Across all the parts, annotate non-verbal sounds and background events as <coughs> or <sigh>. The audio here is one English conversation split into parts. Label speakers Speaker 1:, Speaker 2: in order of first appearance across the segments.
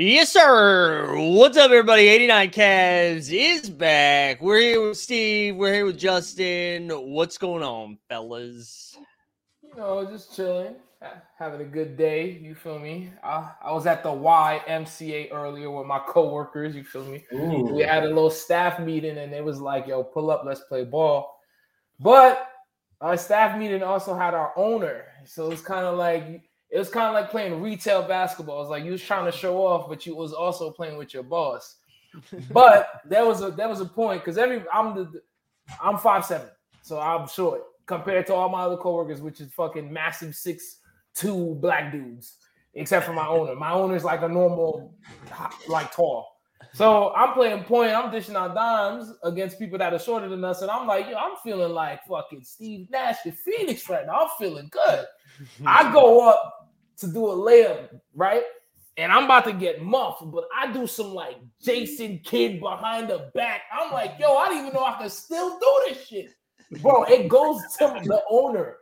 Speaker 1: Yes, sir. What's up, everybody? 89 Cavs is back. We're here with Steve. We're here with Justin. What's going on, fellas?
Speaker 2: You know, just chilling, having a good day. You feel me? I, I was at the YMCA earlier with my coworkers. You feel me? Ooh. We had a little staff meeting, and it was like, "Yo, pull up, let's play ball." But our staff meeting also had our owner, so it's kind of like it was kind of like playing retail basketball. It's like you was trying to show off, but you was also playing with your boss. but there was a there was a point because every I'm the I'm five seven, so I'm short compared to all my other coworkers, which is fucking massive six two black dudes, except for my owner. My owner's like a normal, like tall. So I'm playing point. I'm dishing out dimes against people that are shorter than us, and I'm like, yo, I'm feeling like fucking Steve Nash and Phoenix right now. I'm feeling good. I go up to do a layup, right? And I'm about to get muffed, but I do some like Jason Kidd behind the back. I'm like, yo, I don't even know I can still do this shit. Bro, it goes to the owner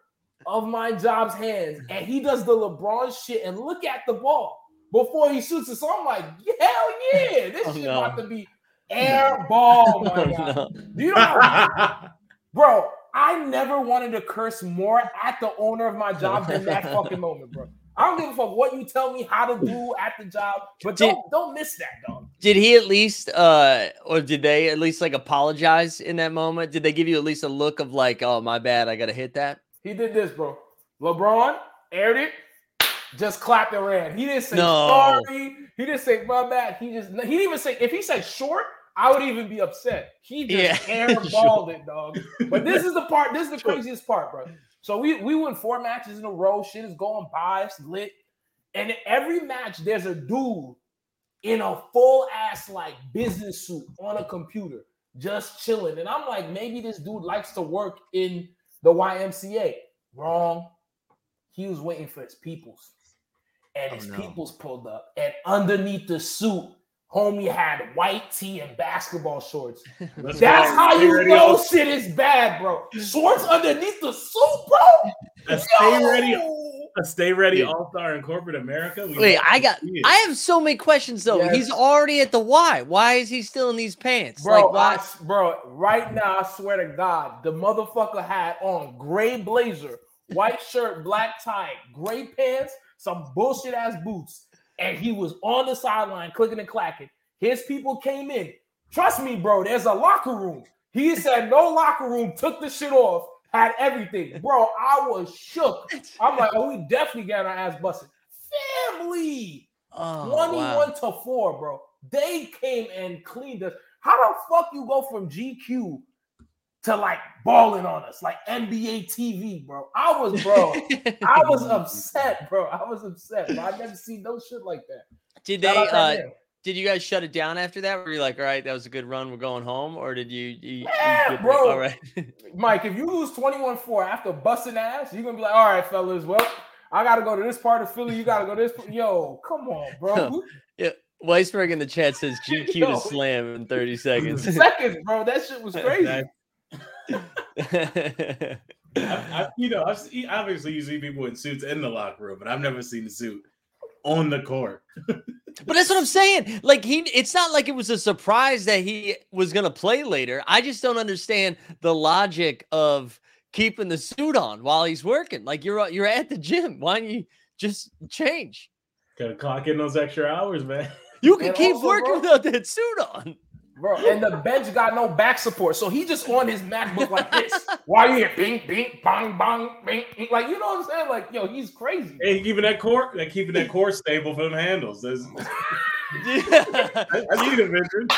Speaker 2: of my job's hands, and he does the LeBron shit and look at the ball before he shoots it. So I'm like, hell yeah, this oh, shit no. about to be air ball, <laughs> oh, my oh, God. No. Do you know how, bro? I never wanted to curse more at the owner of my job than that <laughs> fucking moment, bro. I don't give a fuck what you tell me how to do at the job, but did, don't don't miss that, dog.
Speaker 1: Did he at least uh or did they at least like apologize in that moment? Did they give you at least a look of like, oh my bad, I gotta hit that?
Speaker 2: He did this, bro. LeBron aired it, just clapped and ran. He didn't say no. sorry. He didn't say my bad. He just he didn't even say if he said short, I would even be upset. He just yeah, <laughs> airballed sure. it, dog. But this is the part. This is the craziest part, bro. So we we win four matches in a row. Shit is going by, it's lit. And every match, there's a dude in a full ass like business suit on a computer, just chilling. And I'm like, maybe this dude likes to work in the YMCA. Wrong. He was waiting for his peoples. And oh, his oh, no. peoples pulled up. And underneath the suit Homie had white tee and basketball shorts. <laughs> That's, That's how you know shit is bad, bro. Shorts underneath the suit, bro.
Speaker 3: A stay ready, a stay ready all star in corporate America.
Speaker 1: We Wait, I got. I have so many questions though. Yes. He's already at the Y. Why is he still in these pants,
Speaker 2: bro? Like, I, bro, right now, I swear to God, the motherfucker had on gray blazer, white shirt, black tie, gray pants, some bullshit ass boots and he was on the sideline clicking and clacking. His people came in. Trust me, bro, there's a locker room. He said no locker room, took the shit off, had everything. Bro, I was shook. I'm like, oh, we definitely got our ass busted. Family. Oh, 21 wow. to 4, bro. They came and cleaned us. How the fuck you go from GQ to like balling on us, like NBA TV, bro. I was, bro, I was <laughs> upset, bro. I was upset. Bro. I never seen no shit like that.
Speaker 1: Did they? Uh, did you guys shut it down after that? Were you like, all right, that was a good run, we're going home, or did you? you
Speaker 2: yeah, you bro. All right, <laughs> Mike. If you lose twenty-one-four after busting ass, you're gonna be like, all right, fellas. Well, I gotta go to this part of Philly. You gotta go to this. Yo, come on, bro. <laughs>
Speaker 1: yeah. Weisberg in the chat says GQ to slam in 30 seconds.
Speaker 2: Seconds, bro. That shit was crazy.
Speaker 3: I, I, you know, I've seen, obviously you see people in suits in the locker room, but I've never seen a suit on the court.
Speaker 1: but that's what I'm saying. Like he, it's not like it was a surprise that he was going to play later. I just don't understand the logic of keeping the suit on while he's working. Like you're you're at the gym. Why don't you just change?
Speaker 3: Gotta clock in those extra hours, man.
Speaker 1: You can and keep also, working bro, without that suit on.
Speaker 2: Bro, and the bench got no back support, so he just on his MacBook like this. <laughs> Why are you here? Bing, bing, bang, bang, bing, bing. Like you know what I'm saying? Like yo, he's crazy.
Speaker 3: Hey, keeping that core, like keeping that core stable for them handles. <laughs> yeah. I, I need a veteran.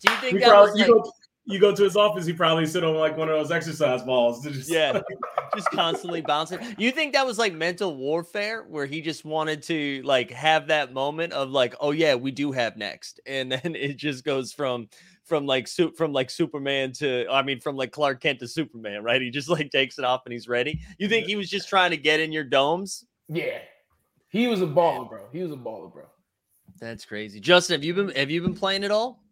Speaker 1: Do you think you that probably, was like,
Speaker 3: you, go, you go to his office, he probably sit on like one of those exercise balls to just
Speaker 1: yeah, <laughs> just constantly bouncing. You think that was like mental warfare, where he just wanted to like have that moment of like, oh yeah, we do have next, and then it just goes from from like suit from like Superman to I mean from like Clark Kent to Superman, right? He just like takes it off and he's ready. You think he was just trying to get in your domes?
Speaker 2: Yeah, he was a baller, bro. He was a baller, bro.
Speaker 1: That's crazy. Justin, have you been have you been playing at all?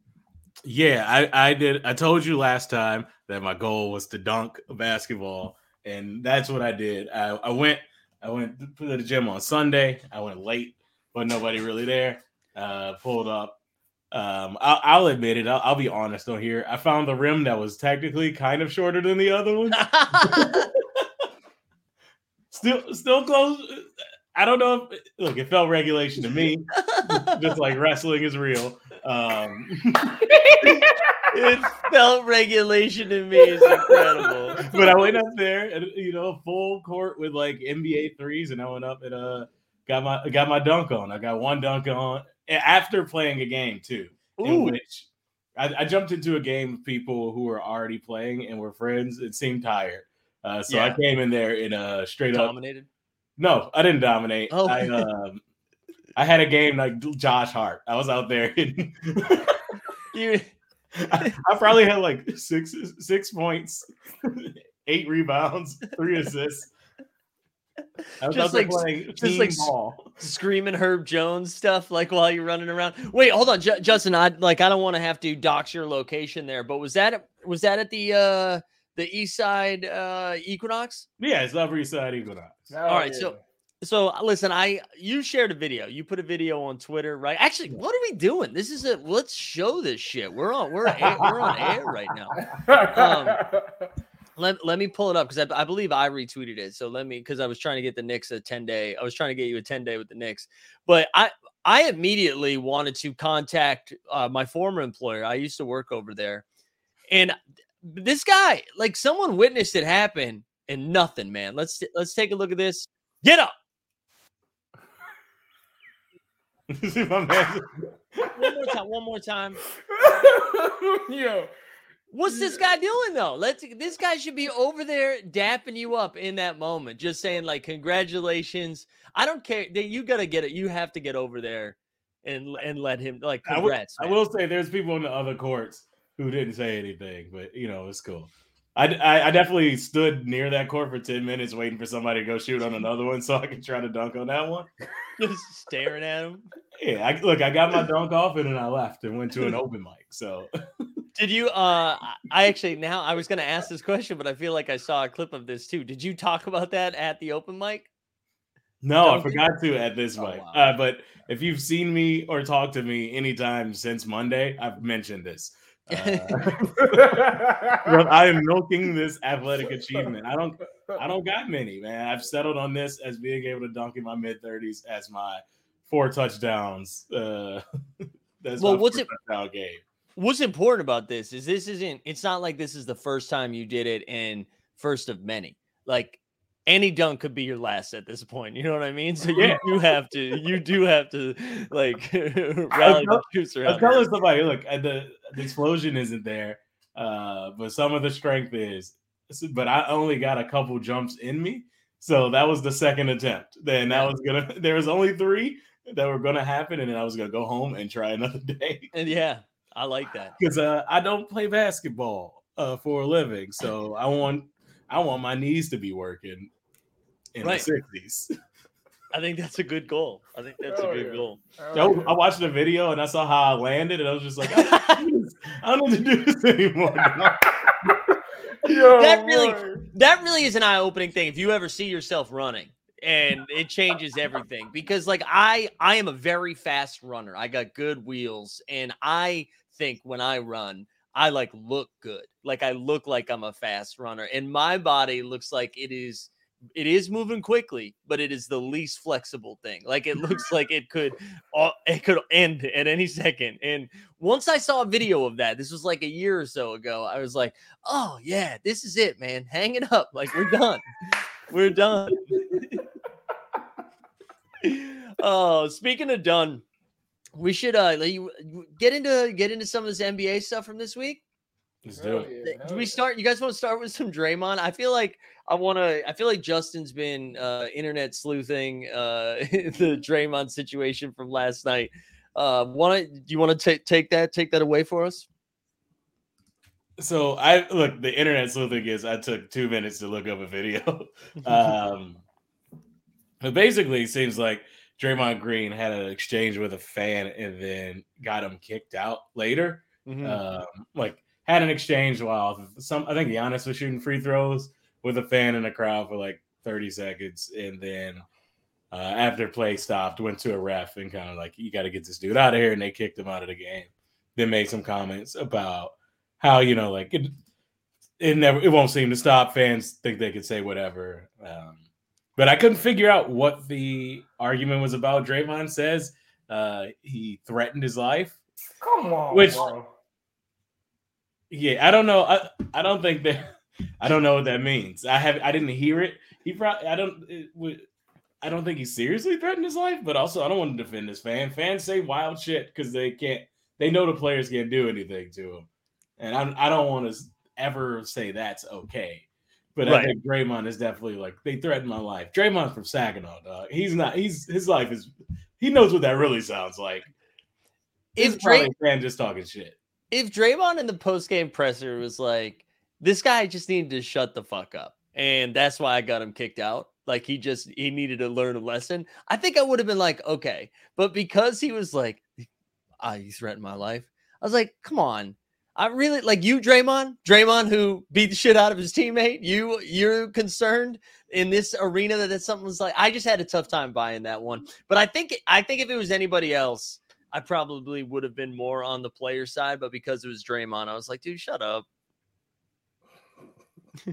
Speaker 3: Yeah, I, I did. I told you last time that my goal was to dunk a basketball, and that's what I did. I, I went I went to the gym on Sunday. I went late, but nobody really there. uh, pulled up. Um, I'll, I'll admit it. I'll, I'll, be honest on here. I found the rim that was technically kind of shorter than the other one. <laughs> still, still close. I don't know if look. It felt regulation to me, <laughs> just like wrestling is real. Um,
Speaker 1: it felt regulation to me is incredible.
Speaker 3: But I went up there and you know full court with like NBA threes, and I went up and uh got my got my dunk on. I got one dunk on after playing a game too, Ooh. in which I, I, jumped into a game with people who were already playing and were friends. It seemed tired, uh, so yeah. I came in there in a straight
Speaker 1: dominated.
Speaker 3: Up, no, I didn't dominate. Oh. I, <laughs> um, I had a game like Josh Hart. I was out there. <laughs> And <laughs> you, I, I, probably had like six six points, eight rebounds, three assists.
Speaker 1: I was just like just like ball. screaming Herb Jones stuff like while you're running around. Wait, hold on, J- Justin. I like I don't want to have to dox your location there, but was that was that at the uh the East Side uh Equinox?
Speaker 3: Yeah, it's Upper East Side Equinox.
Speaker 1: Oh, All right, yeah. so so uh, listen, I you shared a video. You put a video on Twitter, right? Actually, what are we doing? This is a let's show this shit. We're on we're air, we're on air right now. Um, let, let me pull it up because I, I, believe I retweeted it. So let me because I was trying to get the Knicks a 10 day. I was trying to get you a 10 day with the Knicks. But I I immediately wanted to contact uh, my former employer. I used to work over there. And this guy, like someone witnessed it happen and nothing, man. Let's let's take a look at this. Get up. <laughs> one more time. One more time. <laughs> Yo. What's this guy doing though? Let's this guy should be over there dapping you up in that moment, just saying like congratulations. I don't care that you gotta get it. You have to get over there and and let him like congrats.
Speaker 3: I will, I will say there's people in the other courts who didn't say anything, but you know it's cool. I, I, I definitely stood near that court for ten minutes waiting for somebody to go shoot on another one so I could try to dunk on that one. <laughs>
Speaker 1: Just staring at him.
Speaker 3: Yeah, I, look, I got my dunk off and then I left and went to an open mic. So,
Speaker 1: did you? Uh, I actually now I was going to ask this question, but I feel like I saw a clip of this too. Did you talk about that at the open mic?
Speaker 3: No, I forgot to at this oh, mic. Wow. Uh, but if you've seen me or talked to me anytime since Monday, I've mentioned this. Uh, <laughs> I am milking <laughs> this athletic achievement. I don't, I don't got many, man. I've settled on this as being able to dunk in my mid thirties as my four touchdowns. Uh, <laughs>
Speaker 1: that's well, what's it? Game. What's important about this is this isn't. It's not like this is the first time you did it and first of many. Like any dunk could be your last at this point. You know what I mean? So yeah. you do have to, you do have to like <laughs> rally
Speaker 3: the troops around. I was telling somebody, look, the, the explosion isn't there, uh, but some of the strength is. But I only got a couple jumps in me, so that was the second attempt. Then that was gonna. <laughs> There was only three that were gonna happen, and then I was gonna go home and try another <laughs> day.
Speaker 1: And yeah, I like that
Speaker 3: because uh, I don't play basketball uh, for a living, so I want I want my knees to be working in right. the 60s.
Speaker 1: I think that's a good goal. I think that's oh, a good yeah. goal.
Speaker 3: Oh, I watched the video and I saw how I landed, and I was just like, I don't need to do this anymore. <laughs>
Speaker 1: Yo, that really, boy. that really is an eye-opening thing. If you ever see yourself running, and it changes everything because, like, I, I am a very fast runner. I got good wheels, and I think when I run, I like look good. Like I look like I'm a fast runner, and my body looks like it is it is moving quickly, but it is the least flexible thing. Like it looks <laughs> like it could it could end at any second. And once I saw a video of that, this was like a year or so ago, I was like, "Oh yeah, this is it, man. Hang it up. Like we're done. we're done." <laughs> oh, speaking of done, we should uh get into get into some of this NBA stuff from this week.
Speaker 3: Let's do it.
Speaker 1: Yeah, do we start? You guys want to start with some Draymond? I feel like I want to. I feel like Justin's been uh, internet sleuthing uh, <laughs> the Draymond situation from last night. Uh, want do you want to take take that take that away for us?
Speaker 3: So I look the internet sleuthing is I took two minutes to look up a video. <laughs> um, but basically, it seems like Draymond Green had an exchange with a fan and then got him kicked out later. Mm-hmm. Um, like had an exchange while some I think Giannis was shooting free throws with a fan in the crowd for like 30 seconds, and then uh, after play stopped, went to a ref and kind of like, you got to get this dude out of here. And they kicked him out of the game. Then made some comments about how, you know, like it, it never, it won't seem to stop. Fans think they can say whatever. Um, but I couldn't figure out what the argument was about. Draymond says uh, he threatened his life.
Speaker 2: Come on,
Speaker 3: Which-
Speaker 2: bro.
Speaker 3: Yeah, I don't know. I, I don't think that <laughs> I don't know what that means. I have I didn't hear it. He probably I don't it would I don't think he seriously threatened his life, but also I don't want to defend this fan. Fans say wild shit because they can't they know the players can't do anything to them. And I I don't want to ever say that's okay. But I think Draymond is definitely like they threatened my life. Draymond's from Saginaw, dog. He's not he's his life is he knows what that really sounds like.
Speaker 1: If
Speaker 3: If probably fan just talking shit.
Speaker 1: If Draymond in the post game presser was like, this guy just needed to shut the fuck up, and that's why I got him kicked out. Like he just he needed to learn a lesson. I think I would have been like, okay, but because he was like, ah, you threatened my life. I was like, come on. I really like you, Draymond. Draymond, who beat the shit out of his teammate. You, you're concerned in this arena that something was like. I just had a tough time buying that one. But I think, I think if it was anybody else, I probably would have been more on the player side, but because it was Draymond, I was like, dude, shut up.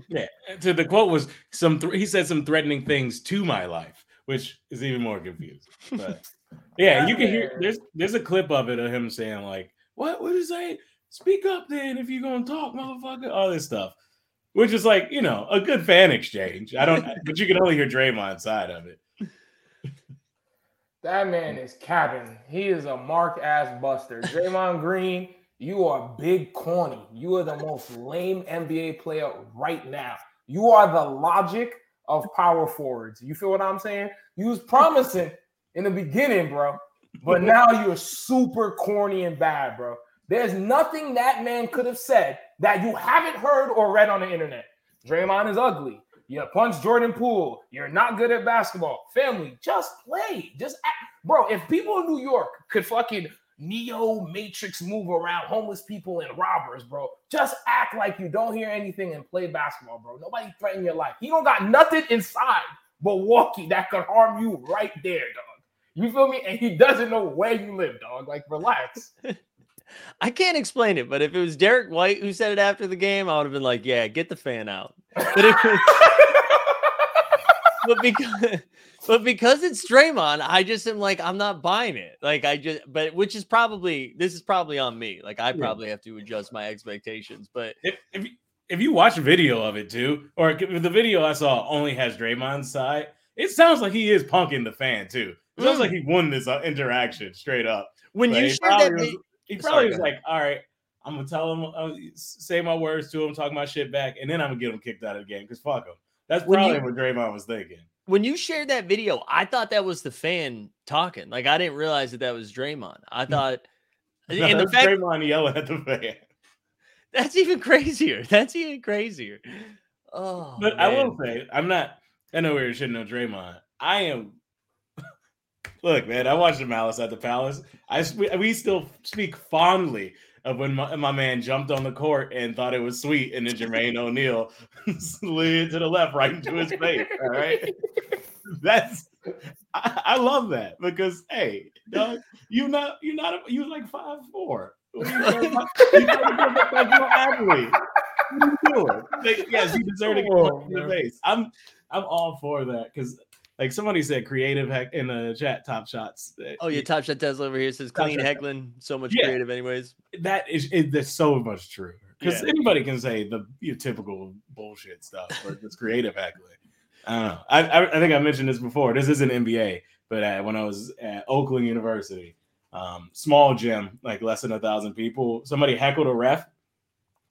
Speaker 3: Yeah. To the quote was some. Th- he said some threatening things to my life, which is even more confusing. But <laughs> yeah, you can hear. There's there's a clip of it of him saying like, "What? What is that? Speak up, then, if you're gonna talk, motherfucker." All this stuff, which is like you know a good fan exchange. I don't, but you can only hear Draymond's side of it.
Speaker 2: That man is capping. He is a mark ass buster. <laughs> Draymond Green, you are big corny. You are the most lame NBA player right now. You are the logic of power forwards. You feel what I'm saying? You was promising in the beginning, bro, but <laughs> now you're super corny and bad, bro. There's nothing that man could have said that you haven't heard or read on the internet. Draymond is ugly. You punch Jordan Poole. You're not good at basketball. Family, just play. Just act. Bro, if people in New York could fucking Neo Matrix move around homeless people and robbers, bro, just act like you don't hear anything and play basketball, bro. Nobody threaten your life. He don't got nothing inside but walkie that could harm you right there, dog. You feel me? And he doesn't know where you live, dog. Like, relax. <laughs>
Speaker 1: I can't explain it, but if it was Derrick White who said it after the game, I would have been like, yeah, get the fan out. But, it was, but because <laughs> but because it's Draymond, I just am like, I'm not buying it. Like I just but which is probably this is probably on me. Like I probably have to adjust my expectations. But
Speaker 3: If if, you- if you watch a video of it too, or if the video I saw only has Draymond's side, it sounds like he is punking the fan too. It sounds
Speaker 1: Mm.
Speaker 3: like he won this uh, interaction straight up.
Speaker 1: when
Speaker 3: But
Speaker 1: you shared that
Speaker 3: was, he probably
Speaker 1: go
Speaker 3: was like, "All right, I'm gonna tell him, uh, say my words to him, talk my shit back, and then I'm gonna get him kicked out of the game because fuck him." That's probably
Speaker 1: you-
Speaker 3: what Draymond was thinking.
Speaker 1: when you shared that video, I thought that was the fan talking. Like I didn't realize that that was Draymond. I thought <laughs> and the fact
Speaker 3: Draymond yelling at the fan. <laughs>
Speaker 1: that's even crazier. That's even crazier. Oh,
Speaker 3: But I will say, I'm not. I know we shitting on Draymond. I am. Look, man, I watched the Malice at the Palace. I we, still speak fondly of when my, my man jumped on the court and thought it was sweet, and then Jermaine O'Neal <laughs> slid to the left right into his face. All right, <laughs> that's I, I love that because hey, dog, you not you not you like five four. You talking about- you talking about like you're athlete. What are you doing? Like, yes, you deserve to get
Speaker 2: Come on,
Speaker 3: punched in the face. I'm I'm all for that because like somebody said creative heck in the chat top shots.
Speaker 1: Oh, yeah, Top Shot Tesla over here says clean heckling, so much
Speaker 3: Yeah.
Speaker 1: creative, anyways.
Speaker 3: that is it, that's so much true because
Speaker 1: Yeah.
Speaker 3: anybody can say the typical bullshit stuff or it's creative heckling. I don't know. I, I I think I mentioned this before. This isn't NBA, but uh, when I was at Oakland University, um, small gym, like less than a thousand people, somebody heckled a ref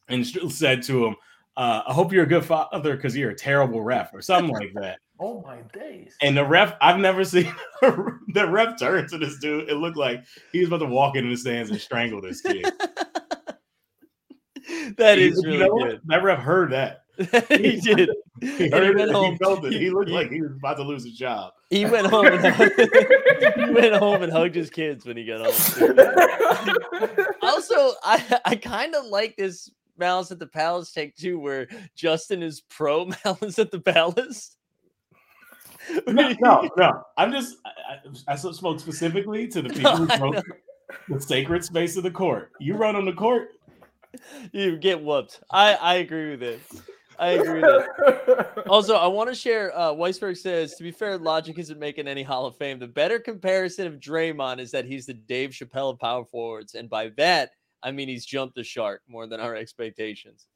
Speaker 3: and said to him, uh, "I hope you're a good father because you're a terrible ref" or something like <laughs> that.
Speaker 2: Oh my days.
Speaker 3: And the ref, I've never seen <laughs> the ref turn to this dude. It looked like he was about to walk into the stands and strangle this kid. <laughs>
Speaker 1: that
Speaker 3: He-
Speaker 1: is
Speaker 3: you know
Speaker 1: good.
Speaker 3: That ref heard that.
Speaker 1: he did.
Speaker 3: He
Speaker 1: And he went
Speaker 3: it.
Speaker 1: home.
Speaker 3: He felt it. He looked
Speaker 1: He-
Speaker 3: like he was about to lose his job.
Speaker 1: He went home and hugged, he went home and hugged his kids when he got home. also, I I kind of like this Malice at the Palace take two where Justin is pro <laughs> Malice at the Palace. <laughs>
Speaker 3: no, no, no. I'm just I, I, spoke specifically to the <laughs> people no, who broke the sacred space of the court. You run on the court,
Speaker 1: you get whooped. I I agree with it. I agree with it. Also, I want to share. Uh, Weisberg says, to be fair, Logic isn't making any Hall of Fame. The better comparison of Draymond is that he's the Dave Chappelle of power forwards, and by that I mean he's jumped the shark more than our <laughs> expectations.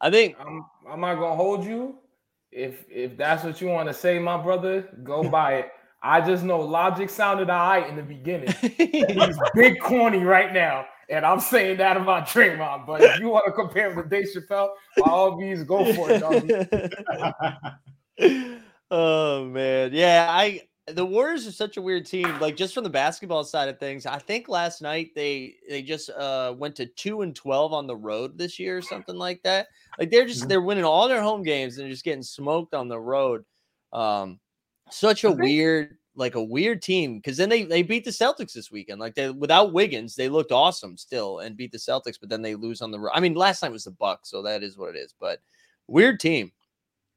Speaker 1: I think
Speaker 2: I'm, I'm not gonna hold you. If if that's what you want to say, my brother, go <laughs> by it. I just know Logic sounded all right in the beginning. <laughs> he's big corny right now. And I'm saying that about Draymond. But if you want to compare him to Dave Chappelle, by all means, go for it,
Speaker 1: oh man. Yeah, I the Warriors are such a weird team. Like just from the basketball side of things, I think last night they they just uh went to two and twelve on the road this year or something like that. Like they're just mm-hmm. they're winning all their home games and just getting smoked on the road. Um, such a weird like a weird team because then they they beat the Celtics this weekend. Like they without Wiggins, they looked awesome still and beat the Celtics, but then they lose on the road. I mean, last night was the Bucks, so that is what it is. But weird team.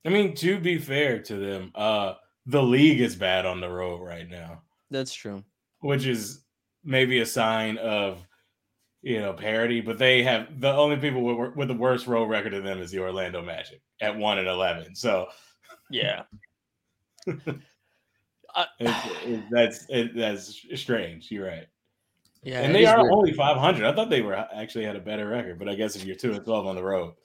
Speaker 3: I mean, to be fair to them, uh, the league is bad on the road right now.
Speaker 1: That's true.
Speaker 3: Which is maybe a sign of you know parity, but they have the only people with, with the worst road record of them is the Orlando Magic at one and eleven. So
Speaker 1: yeah. <laughs>
Speaker 3: Uh, that's it, that's strange. You're right. Yeah, and they are weird. only 500. I thought they were actually had a better record, but I guess if you're two and 12 on the road,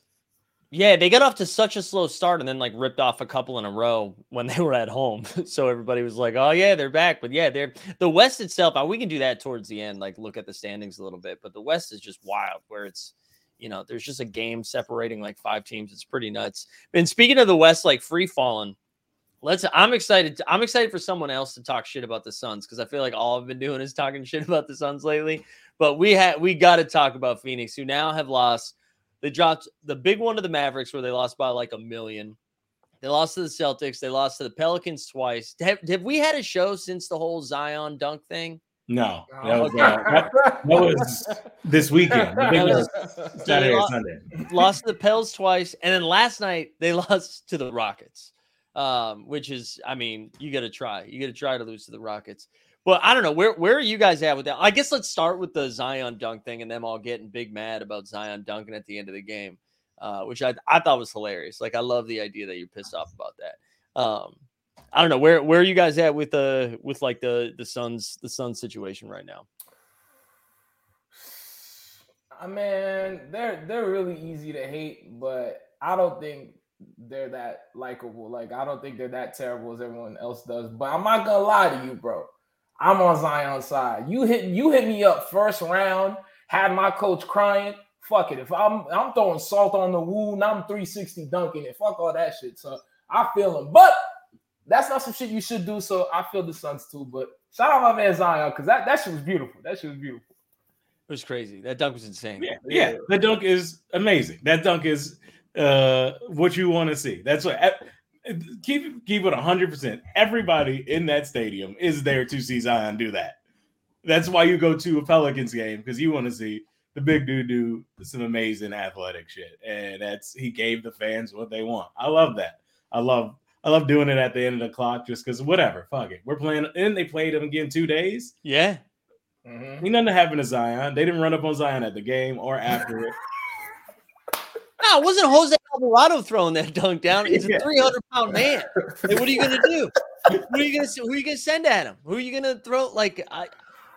Speaker 1: yeah, they got off to such a slow start and then like ripped off a couple in a row when they <laughs> were at home. <laughs> so everybody was like, "Oh yeah, they're back." But yeah, they're the West itself. Uh, we can do that towards the end, like look at the standings a little bit. But the West is just wild, where it's you know there's just a game separating like five teams. It's pretty nuts. And speaking of the West, like free falling, let's. I'm excited. I'm excited for someone else to talk shit about the Suns because I feel like all I've been doing is talking shit about the Suns lately. But we had we got to talk about Phoenix, who now have lost they dropped the big one to the Mavericks where they lost by like a million. They lost to the Celtics. They lost to the Pelicans twice. Have, have we had a show since the whole Zion dunk thing?
Speaker 3: No, that was, uh, that, that was this weekend. Was <laughs>
Speaker 1: Saturday lost, Sunday. Lost to the Pels twice, and then last night they <laughs> lost to the Rockets, um, which is, I mean, you got to try. You got to try to lose to the Rockets. But I don't know where where are you guys at with that? I guess let's start with the Zion dunk thing and them all getting big mad about Zion dunking at the end of the game, uh, which I I thought was hilarious. Like I love the idea that you're pissed off about that. Um, I don't know where where are you guys at with the with like the the Suns the Suns situation right now.
Speaker 2: I mean, they're they're really easy to hate, but I don't think they're that likable. Like I don't think they're that terrible as everyone else does. But I'm not gonna lie to you, bro. I'm on Zion's side. You hit you hit me up first round, had my coach crying. Fuck it. If I'm I'm throwing salt on the wound, I'm 360 dunking it. Fuck all that shit. So I feel him. But that's not some shit you should do. So I feel the Suns too. But shout out my man Zion because that, that shit was beautiful. That shit was beautiful.
Speaker 1: It was crazy. That dunk was insane.
Speaker 3: Yeah, yeah. The dunk is amazing. That dunk is uh what you want to see. That's what keep keep it hundred percent. Everybody in that stadium is there to see Zion do that. That's why you go to a Pelicans game because you want to see the big dude do some amazing athletic shit, and that's he gave the fans what they want. I love that. I love I love doing it at the end of the clock just because whatever, fuck it. We're playing, and they played him again two days.
Speaker 1: Yeah.
Speaker 3: Mm-hmm. Ain't nothing happened to Zion. They didn't run up on Zion at the game or after it. <laughs>
Speaker 1: No, it wasn't Jose Alvarado throwing that dunk down. It's a 300 pound man. Like, what are you gonna do? <laughs> Who are you gonna who are you gonna send at him? Who are you gonna throw? Like I,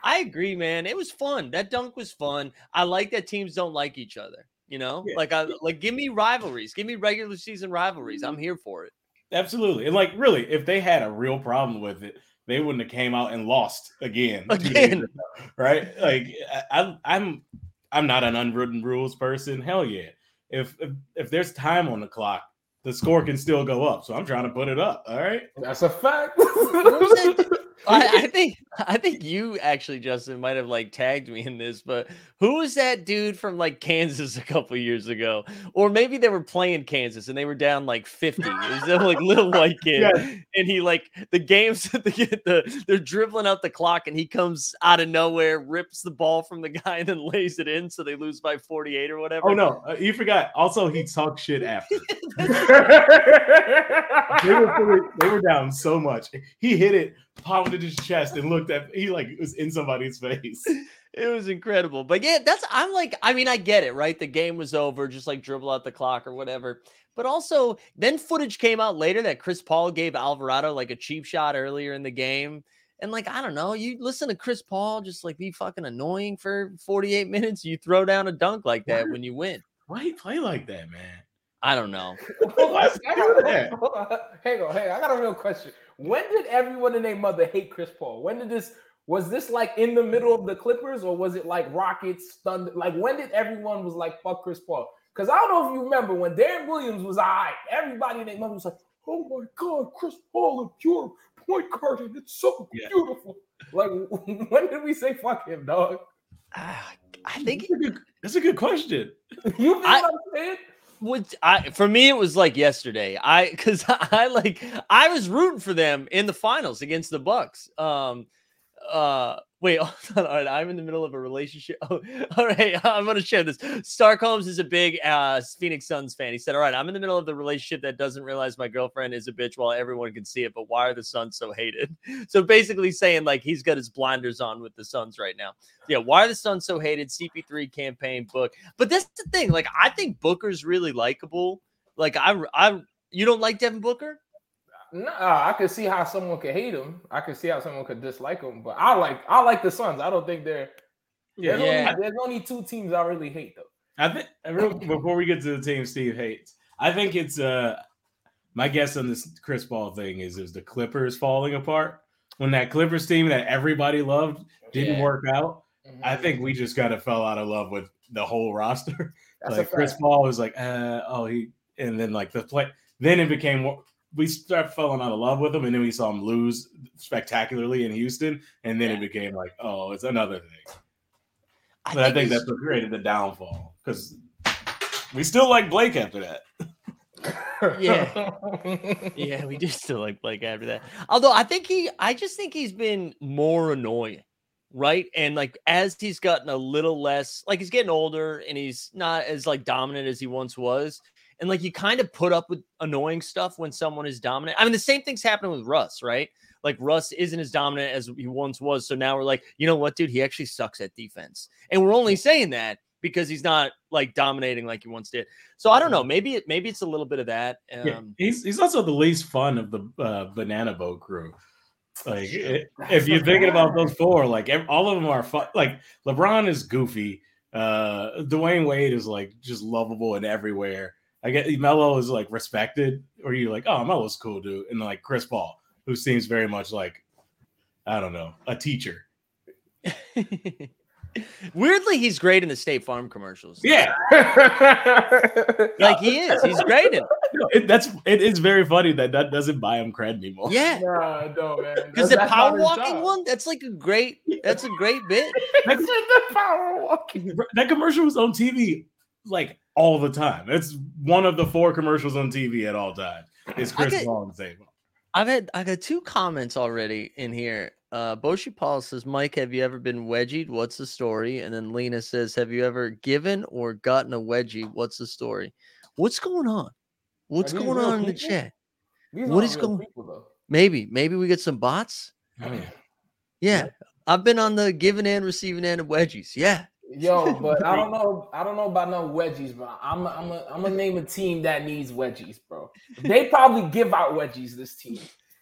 Speaker 1: I agree, man. It was fun. That dunk was fun. I like that teams don't like each other. You know, yeah. like I like give me rivalries, give me regular season rivalries. I'm here for it.
Speaker 3: Absolutely, and like really, if they had a real problem with it, they wouldn't have came out and lost again. <laughs>
Speaker 1: Again,
Speaker 3: right? Like I, I'm, I'm not an unwritten rules person. Hell yeah if, if if there's time on the clock, the score can still go up. So I'm trying to put it up. All right.
Speaker 2: That's a fact.
Speaker 1: I, I, <laughs> think I think you actually, Justin, might have like tagged me in this, but who was that dude from like Kansas <laughs> a couple years ago? Or maybe they were playing Kansas and they were down like 50. It was that like little white <laughs> kid. Yeah. And he like the games the, the, they're dribbling out the clock and he comes out of nowhere, rips the ball from the guy and then lays it in so they lose by 48 or whatever.
Speaker 3: Oh no, uh, you forgot. Also, he talked shit after. they, were, they were down so much. He hit it pounded his chest and looked at he like was in somebody's face. <laughs>
Speaker 1: It was incredible. But yeah, that's I'm like, I mean, I get it, right? The game was over, just like dribble out the clock or whatever. But also, then footage came out later that Chris Paul gave Alvarado like a cheap shot earlier in the game. And like, I don't know, you listen to Chris Paul just like be fucking annoying for 48 minutes. You throw down a dunk like that when you win.
Speaker 3: Why you play like that, man?
Speaker 1: I don't know. <laughs> <laughs>
Speaker 2: hang on, hang on. I got a real question. When did everyone and their mother hate Chris Paul? When did this was this like in the middle of the Clippers or was it like Rockets, Thunder? Like when did everyone was like fuck Chris Paul? Because I don't know if you remember when Deron Williams was all right, everybody and their mother was like, oh my god, Chris Paul, a pure point guard, and it's so yeah. beautiful. Like <laughs> when did we say fuck him, dog?
Speaker 1: Uh, I think
Speaker 3: that's a good, that's a good question.
Speaker 2: you know I, what I'm saying?
Speaker 1: Would I for me it was like yesterday. I because <laughs> I like I was rooting for them in the finals against the Bucks. Um uh Wait, <laughs> all right. I'm in the middle of a relationship. <laughs> Oh, all right, <laughs> I'm going to share this. Stark Holmes is a big uh, Phoenix Suns fan. He said, "All right, I'm in the middle of the relationship that doesn't realize my girlfriend is a bitch while everyone can see it. But why are the Suns so hated?" So basically saying like he's got his blinders on with the Suns right now. Yeah, why are the Suns so hated? CP3 campaign book. But that's the thing. Like I think Booker's really likable. Like I, I, you don't like Devin Booker?
Speaker 2: No, I could see how someone could hate him. I could see how someone could dislike him. But I like I like the Suns. I don't think they're yeah. There's, yeah. Only, there's only two teams I really hate though.
Speaker 3: I think <laughs> before we get to the team Steve hates, I think it's uh my guess on this Chris Paul thing is is the Clippers falling apart. When that Clippers team that everybody loved didn't yeah. work out, mm-hmm. I think we just kind of fell out of love with the whole roster. <laughs> That's like Chris Paul was like, uh, oh he, and then like the play, then it became we started falling out of love with him, and then we saw him lose spectacularly in Houston, and then yeah. it became like, oh, it's another thing. I but think I think that's what created the downfall because we still like Blake after that. <laughs>
Speaker 1: yeah, yeah, we do still like Blake after that. Although I think he, I just think he's been more annoying, right? And like as he's gotten a little less, like he's getting older and he's not as like dominant as he once was. And like you kind of put up with annoying stuff when someone is dominant. I mean, the same thing's happening with Russ, right? Like Russ isn't as dominant as he once was. So now we're like, you know what, dude? He actually sucks at defense. And we're only saying that because he's not like dominating like he once did. So I don't know. Maybe it maybe it's a little bit of that. Um,
Speaker 3: yeah, he's he's also the least fun of the uh, banana boat crew. Like if you're thinking about those four, like all of them are fun. Like LeBron is goofy. Uh, Dwyane Wade is like just lovable and everywhere. I get Melo is like respected, or you're like, oh, Melo's cool, dude, and like Chris Paul, who seems very much like, I don't know, a teacher. <laughs>
Speaker 1: Weirdly, he's great in the State Farm commercials.
Speaker 3: Yeah, <laughs>
Speaker 1: like he is. He's great in.
Speaker 3: It, that's it is very funny that that doesn't buy him cred anymore.
Speaker 1: Yeah,
Speaker 2: nah, no man.
Speaker 1: Because the power walking one, that's like a great. That's a great bit. <laughs>
Speaker 2: That's the power walking.
Speaker 3: That commercial was on TV like all the time. It's one of the four commercials on TV at all times. It's Chris Paul on the table.
Speaker 1: I've had I got two comments already in here. Uh Boshi Paul says, Mike, have you ever been wedgied? What's the story? And then Lena says, Have you ever given or gotten a wedgie? What's the story? What's going on? What's going on in the chat? These what is going people, Maybe, maybe we get some bots.
Speaker 3: Oh, yeah.
Speaker 1: yeah. I've been on the giving and receiving end of wedgies. Yeah.
Speaker 2: Yo, <laughs> but I don't know. I don't know about no wedgies, but I'm I'm a, I'm gonna name a team that needs wedgies, bro. They probably give out wedgies. This team,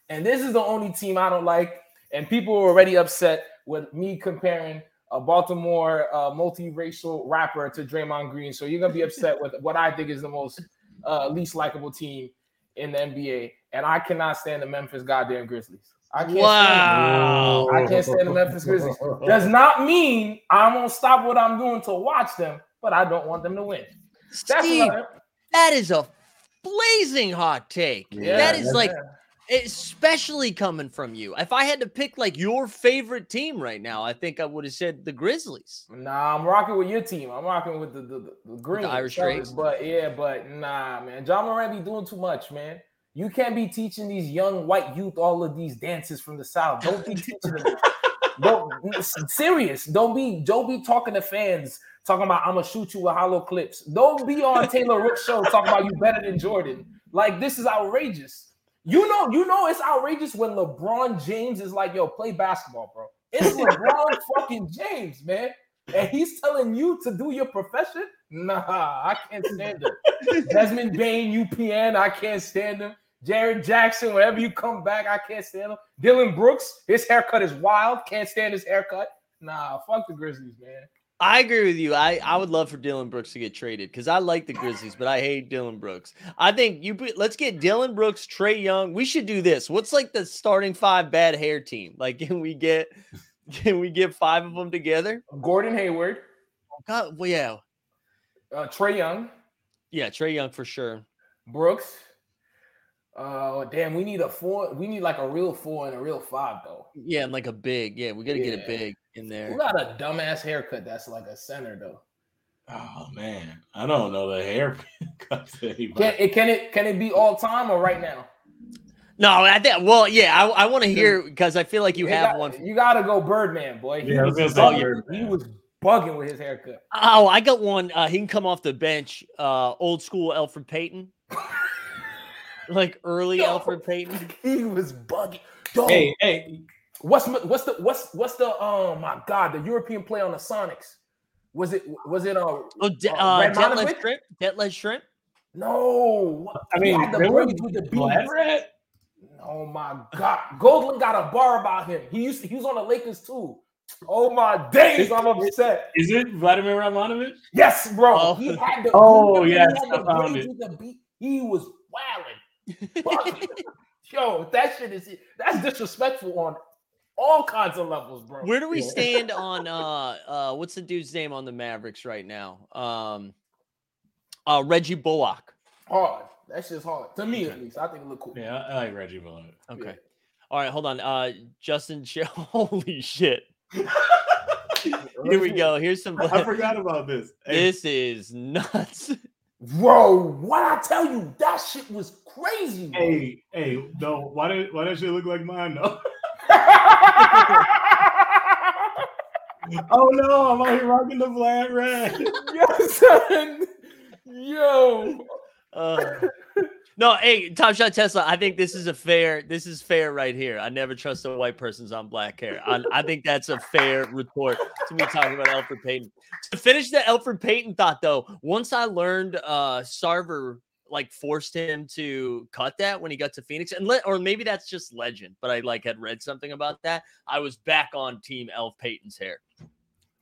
Speaker 2: and this is the only team I don't like. And people are already upset with me comparing a Baltimore uh, multiracial rapper to Draymond Green. So you're gonna be upset with what I think is the most uh, least likable team in the NBA, and I cannot stand the Memphis goddamn Grizzlies. I can't
Speaker 1: wow.
Speaker 2: Stand, I can't stand the Memphis Grizzlies. Does not mean I'm gonna stop what I'm doing to watch them, but I don't want them to win.
Speaker 1: Steve, that is a blazing hot take. Yeah, that is like especially coming from you. If I had to pick like your favorite team right now, I think I would have said the Grizzlies.
Speaker 2: Nah, I'm rocking with your team. I'm rocking with the the, the, the Green,
Speaker 1: the Irish.
Speaker 2: But yeah, but nah, man, Ja Morant be doing too much, man. You can't be teaching these young white youth all of these dances from the south. Don't be <laughs> teaching them. don't serious. Don't be don't be talking to fans talking about I'm gonna shoot you with hollow clips. Don't be on Taylor Rooks show talking about you better than Jordan. Like this is outrageous. You know, you know it's outrageous when LeBron James is like, yo, play basketball, bro. It's <laughs> LeBron fucking James, man. And he's telling you to do your profession? Nah, I can't stand him. Desmond Bane, UPN, I can't stand him. Jaren Jackson, whenever you come back, I can't stand him. Dillon Brooks, his haircut is wild. Can't stand his haircut. Nah, fuck the Grizzlies, man.
Speaker 1: I agree with you. I, I would love for Dillon Brooks to get traded because I like the Grizzlies, but I hate Dillon Brooks. I think you let's get Dylan Brooks, Trae Young. We should do this. What's like the starting five bad hair team? Like, can we get can we get five of them together?
Speaker 2: Gordon Hayward.
Speaker 1: Oh, God, well, yeah.
Speaker 2: Uh, Trae Young.
Speaker 1: Yeah, Trae Young for sure.
Speaker 2: Brooks. Uh, damn, we need a four. We need like a real four and a real five, though.
Speaker 1: Yeah, and like a big. Yeah, we got to yeah. get a big in there.
Speaker 2: We got a dumbass haircut that's like a center though?
Speaker 3: Oh man, I don't know the hair <laughs>
Speaker 2: Can it can it can it be all time or right now?
Speaker 1: No, I think. Well, yeah, I, I want to hear because I feel like you, you have
Speaker 2: got,
Speaker 1: one.
Speaker 2: You got to go Birdman, boy. He, yeah, was, was bugging, he was bugging with his haircut.
Speaker 1: Oh, I got one. Uh, he can come off the bench. Uh, old school Elfrid Payton, <laughs> like early Yo, Elfrid Payton. <laughs>
Speaker 2: He was bugging.
Speaker 3: Dog. Hey, hey,
Speaker 2: What's what's the what's what's the oh my god the European play on the Sonics? Was it was it uh,
Speaker 1: oh de- uh, uh Detlef Schrempf? Detlef Schrempf?
Speaker 2: No,
Speaker 3: I mean
Speaker 2: the
Speaker 3: braids with the beads.
Speaker 2: Oh my god, Goldlin got a bar about him. He used to, he was on the Lakers too. Oh my days, I'm upset.
Speaker 3: Is it Vladimir Radmanovic?
Speaker 2: Yes, bro. Oh, he had the,
Speaker 3: oh he yes, I found it.
Speaker 2: The he was wilding. <laughs> Yo, that shit is that's disrespectful on all kinds of levels, bro.
Speaker 1: Where do we stand <laughs> on uh uh what's the dude's name on the Mavericks right now? Um uh Reggie Bullock.
Speaker 2: Hard. That's just hard. To me at least. I think it look cool.
Speaker 3: Yeah, I like Reggie Bullock.
Speaker 1: Okay. Yeah. All right, hold on. Uh Justin <laughs> holy shit. <laughs> Here we go. Here's some.
Speaker 3: I forgot about this.
Speaker 1: Hey. This is nuts.
Speaker 2: Bro, what I tell you, that shit was crazy.
Speaker 3: Bro. Hey, hey, no, why did why that shit look like mine though? <laughs> oh no, I'm out here rocking the flat red. <laughs>
Speaker 2: yes, son. Yo.
Speaker 1: Uh, no, hey, Top Shot Tesla. I think this is a fair. This is fair right here. I never trust a white person's on black hair. I, I think that's a fair retort to me talking about Elfrid Payton. To finish the Elfrid Payton thought, though, once I learned uh Sarver like forced him to cut that when he got to Phoenix, and let, or maybe that's just legend. But I like had read something about that. I was back on Team Elf Payton's hair.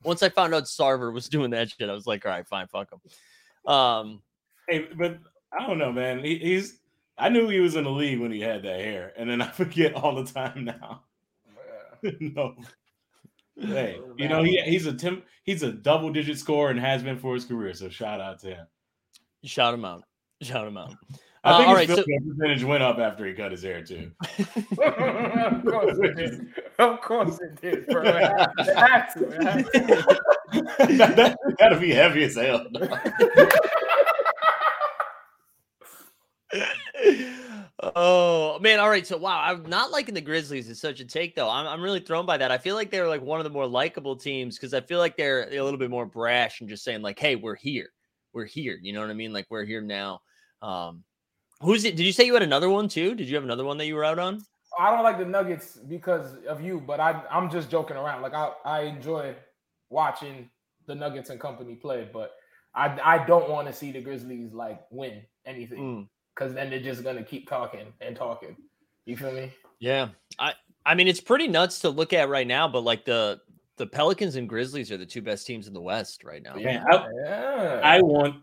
Speaker 1: Once I found out Sarver was doing that shit, I was like, all right, fine, fuck him. Um,
Speaker 3: hey, but I don't know, man. He, he's I knew he was in the league when he had that hair, and then I <laughs> forget all the time now. <laughs> no. Hey, you know he, he's a tim- he's a double digit scorer and has been for his career. So shout out to him.
Speaker 1: Shout him out. Shout him out.
Speaker 3: I think uh, his right, so- percentage went up after he cut his hair too. <laughs>
Speaker 2: of course it did. Of course it did, bro. It had, to. It had to.
Speaker 3: that, gotta be heavy as hell.
Speaker 1: Oh man! All right, so wow, I'm not liking the Grizzlies. Is such a take though. I'm I'm really thrown by that. I feel like they're like one of the more likable teams because I feel like they're a little bit more brash and just saying like, "Hey, we're here, we're here." You know what I mean? Like we're here now. Um, who's it? Did you say you had another one too? Did you have another one that you were out on?
Speaker 2: I don't like the Nuggets because of you, but I I'm just joking around. Like I I enjoy watching the Nuggets and company play, but I I don't want to see the Grizzlies like win anything because then they're just gonna keep talking and talking. You feel me?
Speaker 1: Yeah, I I mean it's pretty nuts to look at right now, but like the the Pelicans and Grizzlies are the two best teams in the West right now.
Speaker 3: Yeah, I, yeah. I want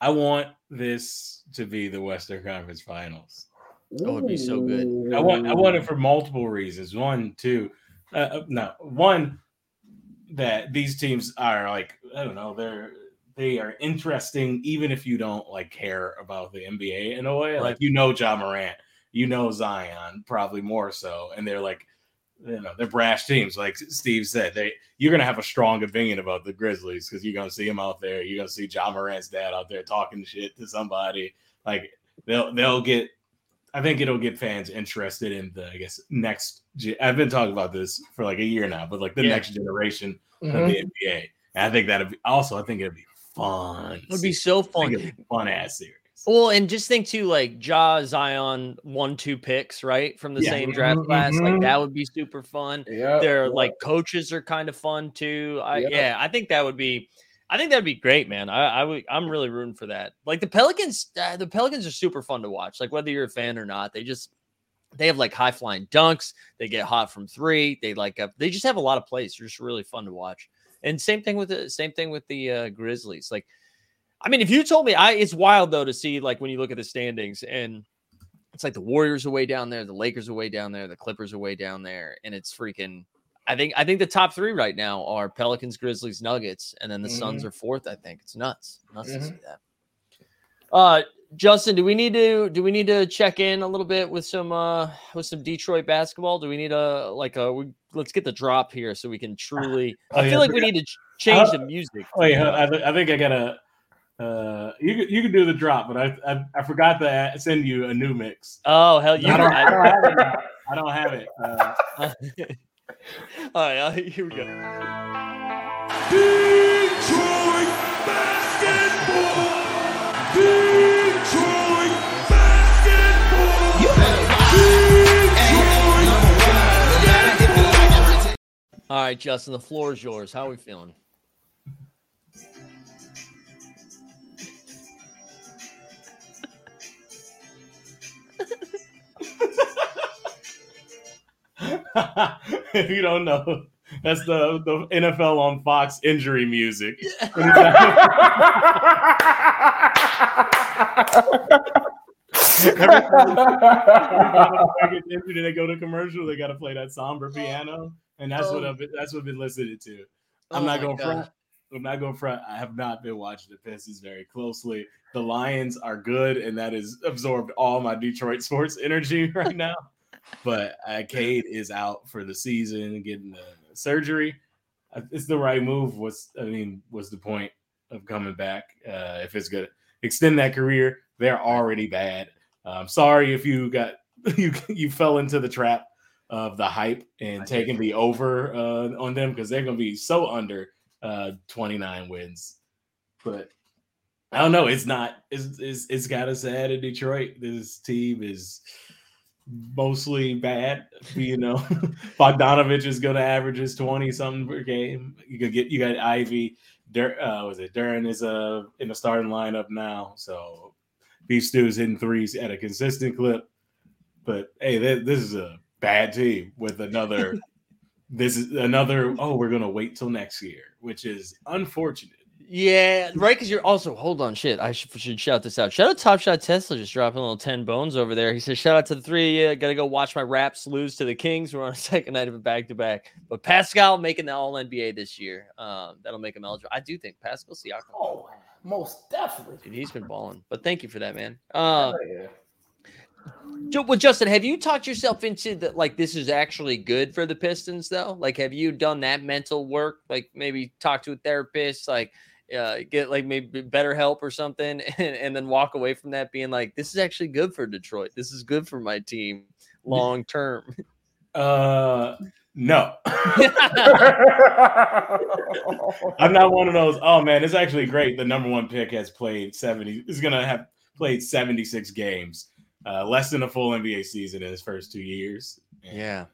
Speaker 3: I want this to be the Western Conference Finals.
Speaker 1: That would be so good.
Speaker 3: I want I want it for multiple reasons. One, two, uh, uh, no, one that these teams are like I don't know they're they are interesting even if you don't like care about the NBA in a way. Right. Like you know, John Morant, you know Zion probably more so, and they're like, you know, they're brash teams. Like Steve said, they you're gonna have a strong opinion about the Grizzlies because you're gonna see him out there. You're gonna see John Morant's dad out there talking shit to somebody. Like they'll they'll get. I think it'll get fans interested in the I guess next. I've been talking about this for like a year now, but like the yeah. next generation mm-hmm. of the NBA. And I think that'd be also. I think it'd be fun.
Speaker 1: It would be so fun.
Speaker 3: fun ass series.
Speaker 1: Well, and just think too, like Ja Zion one two picks, right? From the yeah. same draft mm-hmm. class. Like that would be super fun. Yeah. Their like coaches are kind of fun too. I yep. yeah, I think that would be I think that'd be great, man. I, I would I'm really rooting for that. Like the Pelicans, uh, the Pelicans are super fun to watch. Like whether you're a fan or not, they just they have like high flying dunks. They get hot from three. They like they just have a lot of plays. They're just really fun to watch. And same thing with the same thing with the uh, Grizzlies. Like I mean, if you told me, I it's wild though to see like when you look at the standings and it's like the Warriors are way down there, the Lakers are way down there, the Clippers are way down there, and it's freaking. I think I think the top three right now are Pelicans, Grizzlies, Nuggets, and then the mm-hmm. Suns are fourth. I think it's nuts, nuts mm-hmm. to see that. Uh, Justin, do we need to do we need to check in a little bit with some uh with some Detroit basketball? Do we need a like a we, let's get the drop here so we can truly? Oh, I feel yeah, like we need to change uh, the music.
Speaker 3: Wait, I, I think I gotta uh, you can you can do the drop, but I I, I forgot to send you a new mix.
Speaker 1: Oh hell, you
Speaker 3: I don't, I don't have it. <laughs> I don't have it. Uh,
Speaker 1: All right, uh, here we go.
Speaker 4: Detroit basketball. Detroit
Speaker 1: All right, Justin, the floor is yours. How are we feeling? <laughs>
Speaker 3: if you don't know, that's the, the NFL on Fox injury music. <laughs> Every time they go to commercial, they got to play that somber piano, and that's what oh. I've been, that's what I've been listening to. I'm oh not going front. I'm not going front. I have not been watching the Pistons very closely. The Lions are good, and that has absorbed all my Detroit sports <laughs> energy right now but uh, Cade is out for the season, getting the surgery. It's the right move. What's I mean, what's the point of coming back uh, if it's gonna extend that career? They're already bad. I'm sorry if you got <laughs> you you fell into the trap of the hype and taking the over uh, on them because they're gonna be so under uh, 29 wins. But I don't know. It's not. It's it's, it's got us sad in Detroit. This team is mostly bad. <laughs> You know, <laughs> Bogdanovich is going to average his 20 something per game. You could get you got Ivey. Dur, uh, was it Duren is uh, in the starting lineup now. So Beef is hitting threes at a consistent clip. But hey, th- this is a bad team with another. <laughs> this is another. Oh, we're gonna wait till next year, which is unfortunate.
Speaker 1: Yeah, right. Because you're also hold on, shit. I should, should shout this out. Shout out Top Shot Tesla, just dropping a little ten bones over there. He says, "Shout out to the three of. Got to go watch my Raps lose to the Kings. We're on a <laughs> second night of a back to back. But Pascal making the All NBA this year. Um, that'll make him eligible. I do think Pascal Siakam.
Speaker 2: Oh, most definitely.
Speaker 1: Dude, he's been balling. But thank you for that, man. Uh, yeah. Well, Justin, have you talked yourself into that? Like, this is actually good for the Pistons, though. Like, have you done that mental work? Like, maybe talk to a therapist. Like, uh, get like maybe better help or something, <laughs> and, and then walk away from that being like, this is actually good for Detroit. This is good for my team long term.
Speaker 3: Uh, <laughs> no. <laughs> I'm not one of those. Oh man, it's actually great. The number one pick has played 70. Is gonna have played 76 games, uh, less than a full NBA season in his first two years.
Speaker 1: And yeah,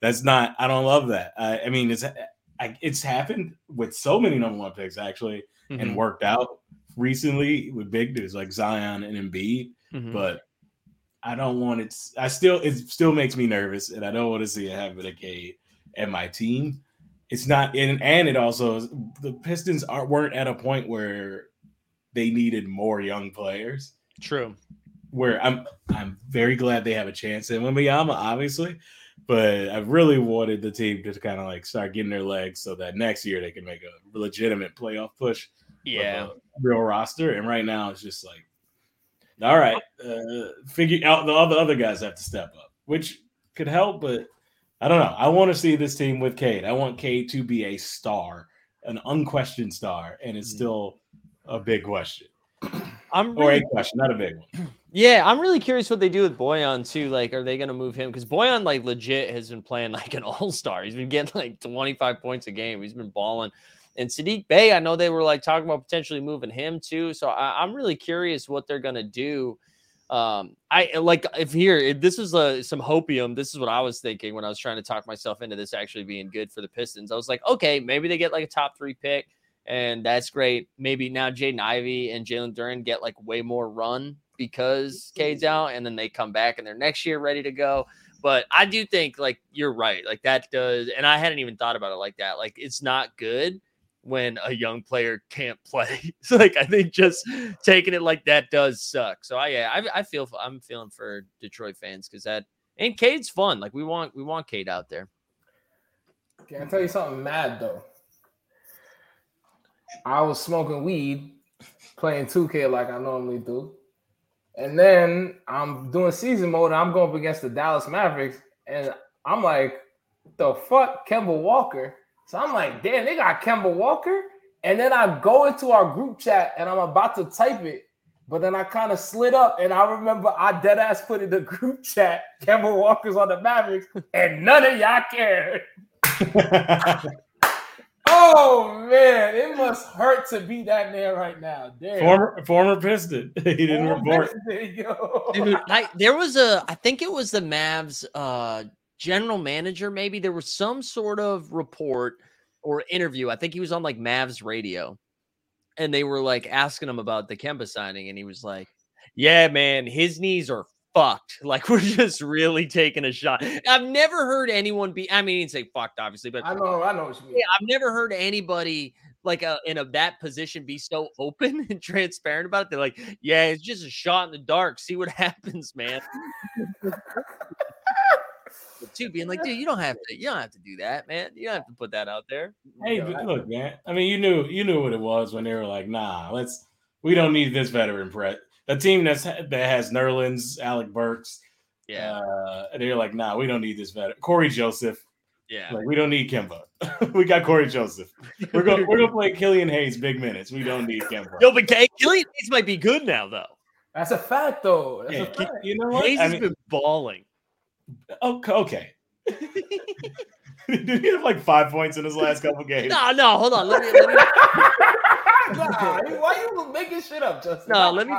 Speaker 3: that's not. I don't love that. I, I mean, it's I, it's happened with so many number one picks actually mm-hmm. and worked out recently with big dudes like Zion and Embiid. Mm-hmm. But I don't want it. I still it still makes me nervous, and I don't want to see it happen again at my team. It's not in, and it also the Pistons aren't weren't at a point where they needed more young players.
Speaker 1: True.
Speaker 3: Where I'm I'm very glad they have a chance in Wembanyama, obviously, but I really wanted the team to kind of like start getting their legs so that next year they can make a legitimate playoff push.
Speaker 1: Yeah,
Speaker 3: real roster. And right now it's just like All right, uh, figure out the other other guys have to step up, which could help, but I don't know. I want to see this team with Cade. I want Cade to be a star, an unquestioned star, and it's
Speaker 1: Mhm.
Speaker 3: still a big question
Speaker 1: I'm
Speaker 3: or a question, not a big one.
Speaker 1: Yeah, I'm really curious what they do with Bojan too. Like, are they going to move him? Because Bojan, like, legit has been playing <laughs> like an all star. He's been getting like 25 points a game. He's been balling. And Saddiq Bey, I know they were like talking about potentially moving him too. So I, I'm really curious what they're going to do. Um, I like if here if this is a some hopium. This is what I was thinking when I was trying to talk myself into this actually being good for the Pistons. I was like, okay, maybe they get like a top three pick, and that's great. Maybe now Jaden Ivey and Jalen Duren get like way more run because Cade's out, and then they come back and they're next year ready to go. But I do think like you're right, like that does, and I hadn't even thought about it like that. Like it's not good when a young player can't <laughs> play. so like I think just taking it like that does suck. So I yeah, I, I feel I'm feeling for Detroit fans because that and Cade's fun. Like we want we want Cade out there.
Speaker 2: Can I tell you something mad though? I was smoking weed, playing 2K like I normally do. And then I'm doing season mode. And I'm going up against the Dallas Mavericks. And I'm like, the fuck, Kemba Walker. So I'm like, damn, they got Kemba Walker. And then I go into our group chat and I'm about to type it. But then I kind of slid up and I remember I dead ass put in the <laughs> group chat, Kemba Walker's on the Mavericks, and none of y'all cared. <laughs> Oh man, it must hurt to be that man right now. Damn.
Speaker 3: former former Piston. <laughs> he didn't
Speaker 2: Former
Speaker 3: report.
Speaker 2: Piston, yo.
Speaker 1: Dude, I, there was a I think it was the Mavs uh general manager maybe there was some sort of report or interview. I think he was on like Mavs radio. And they were like asking him about the Kemba signing and he was like, "Yeah, man, his knees are fucked. <laughs> Like we're just really taking a shot." I've never heard anyone be I mean, say fucked obviously, but
Speaker 2: I know, I know what you mean.
Speaker 1: yeah, I've never heard anybody like uh, in a that position be so open <laughs> and transparent about it. They're like, "Yeah, it's just a shot in the dark. See what <laughs> happens, man." Too being like, "Dude, you don't have to. You don't have to do that, man. You don't have to put that out there."
Speaker 3: Hey, but look, man. I mean, you knew you knew what it was when they were like, "Nah, let's. We don't need this veteran press. A team that's that has Nerlens, Alec Burks.
Speaker 1: Yeah,
Speaker 3: Uh, and they're like, "Nah, we don't need this veteran. Cory Joseph.
Speaker 1: yeah.
Speaker 3: Like, we don't need Kemba. <laughs> we got Cory Joseph. We're going. We're gonna play Killian Hayes big minutes. We don't need Kemba.
Speaker 1: Yo, but K- Killian Hayes might be good now, though.
Speaker 2: That's a fact, though. That's
Speaker 3: Yeah,
Speaker 2: a fact.
Speaker 3: you know what?
Speaker 1: Hayes
Speaker 3: I
Speaker 1: has been balling.
Speaker 3: okay. okay. <laughs> Did he have like five points in his last couple games?
Speaker 1: No, no, hold on. Let me, let me <laughs> <laughs>
Speaker 2: nah, why you making shit up, Justin?
Speaker 1: No, let me-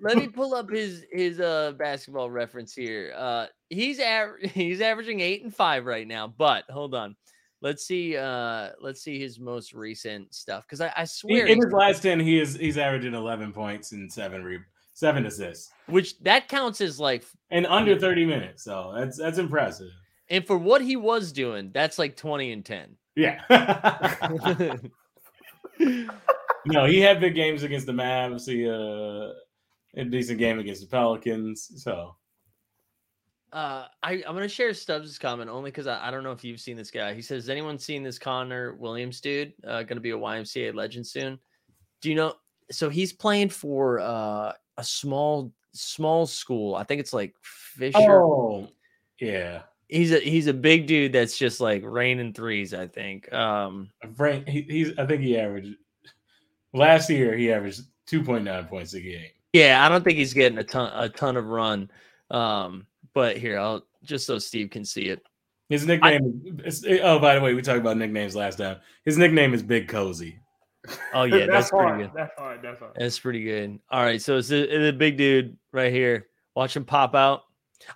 Speaker 1: let me <laughs> pull up his his uh basketball reference here. Uh he's aver- <laughs> he's averaging 8 and 5 right now, but hold on. Let's see uh let's see his most recent stuff cuz I, I swear
Speaker 3: in
Speaker 1: he's-
Speaker 3: his last ten, he is he's averaging eleven points and seven re- seven assists
Speaker 1: which that counts as like
Speaker 3: in under thirty minutes. So that's that's impressive.
Speaker 1: and for what he was doing, that's like 20 and 10.
Speaker 3: Yeah. No, he had big games against the Mavs. He uh, a decent game against the Pelicans. So
Speaker 1: Uh, I, I'm gonna share Stubbs' comment only because I, I don't know if you've seen this guy. He says, "Has anyone seen this Connor Williams dude? Uh, gonna be a YMCA legend soon. Do you know? So he's playing for uh, a small small school. I think it's like Fisher.
Speaker 3: oh yeah,
Speaker 1: He's a he's a big dude that's just like raining threes. I think. Um,
Speaker 3: Frank. He, he's I think he averaged last year. He averaged two point nine points a game.
Speaker 1: yeah, I don't think he's getting a ton a ton of run. Um, but here I'll just so Steve can see it.
Speaker 3: His nickname. is, oh, by the way, we talked about nicknames last time. His nickname is Big Cozy.
Speaker 1: Oh yeah, <laughs> that's, pretty
Speaker 2: hard.
Speaker 1: good.
Speaker 2: That's hard. That's hard.
Speaker 1: That's pretty good. All right, so it's the, the big dude right here. Watch him pop out.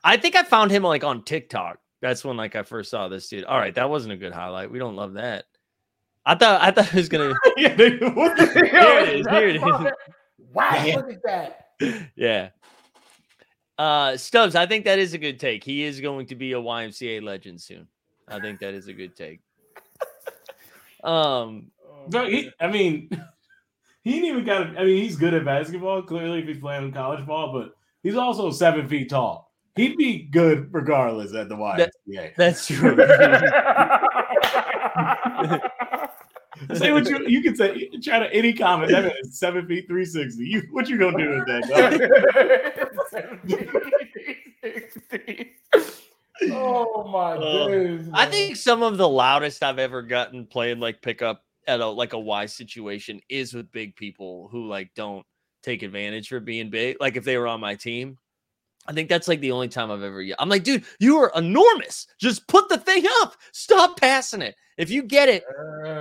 Speaker 1: I think I found him like on TikTok. That's when like I first saw this dude. All right, that wasn't a good highlight. We don't love that. I thought I thought it was gonna. <laughs>
Speaker 3: yeah, they- what the- <laughs>
Speaker 1: Here it is. Here it is.
Speaker 2: Wow, <laughs>
Speaker 3: Yeah.
Speaker 2: look at that.
Speaker 1: Yeah. Uh Stubbs, I think that is a good take. He is going to be a YMCA legend soon. I think that is a good take. Um,
Speaker 3: No, he, I mean, he ain't even got. I mean, he's good at basketball. Clearly, if he's playing college ball, but he's also seven feet tall. He'd be good regardless at the YMCA.
Speaker 1: that's true. <laughs>
Speaker 3: Say what you you can say. Try to any comment. That man is seven feet three sixty. You what you gonna do with that? Dog? <laughs>
Speaker 2: oh my
Speaker 1: Uh,
Speaker 2: days.
Speaker 1: I think some of the loudest I've ever gotten playing like pickup at a like a Y situation is with big people who like don't take advantage for being big. Like if they were on my team, I think that's like the only time I've ever. I'm like, dude, you are enormous. Just put the thing up. Stop passing it. If you get it,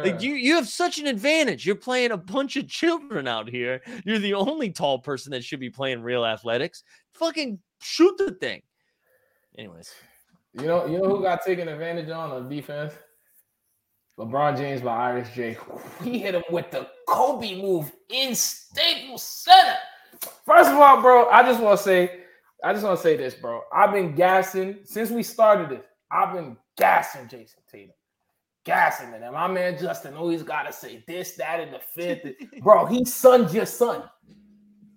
Speaker 1: like you you have such an advantage. You're playing a bunch of children out here. You're the only tall person that should be playing real athletics. Fucking shoot the thing. Anyways,
Speaker 2: You know, you know who got taken advantage on on defense? LeBron James by Iris J. He hit him with the Kobe move in Staples Center. First of all, bro, I just want to say, I just want to say this, bro. I've been gassing since we started this. I've been gassing Jayson Tatum, gassing him. And my man Justin always got to say this, that, and the fifth. <laughs> bro, he sunned your son.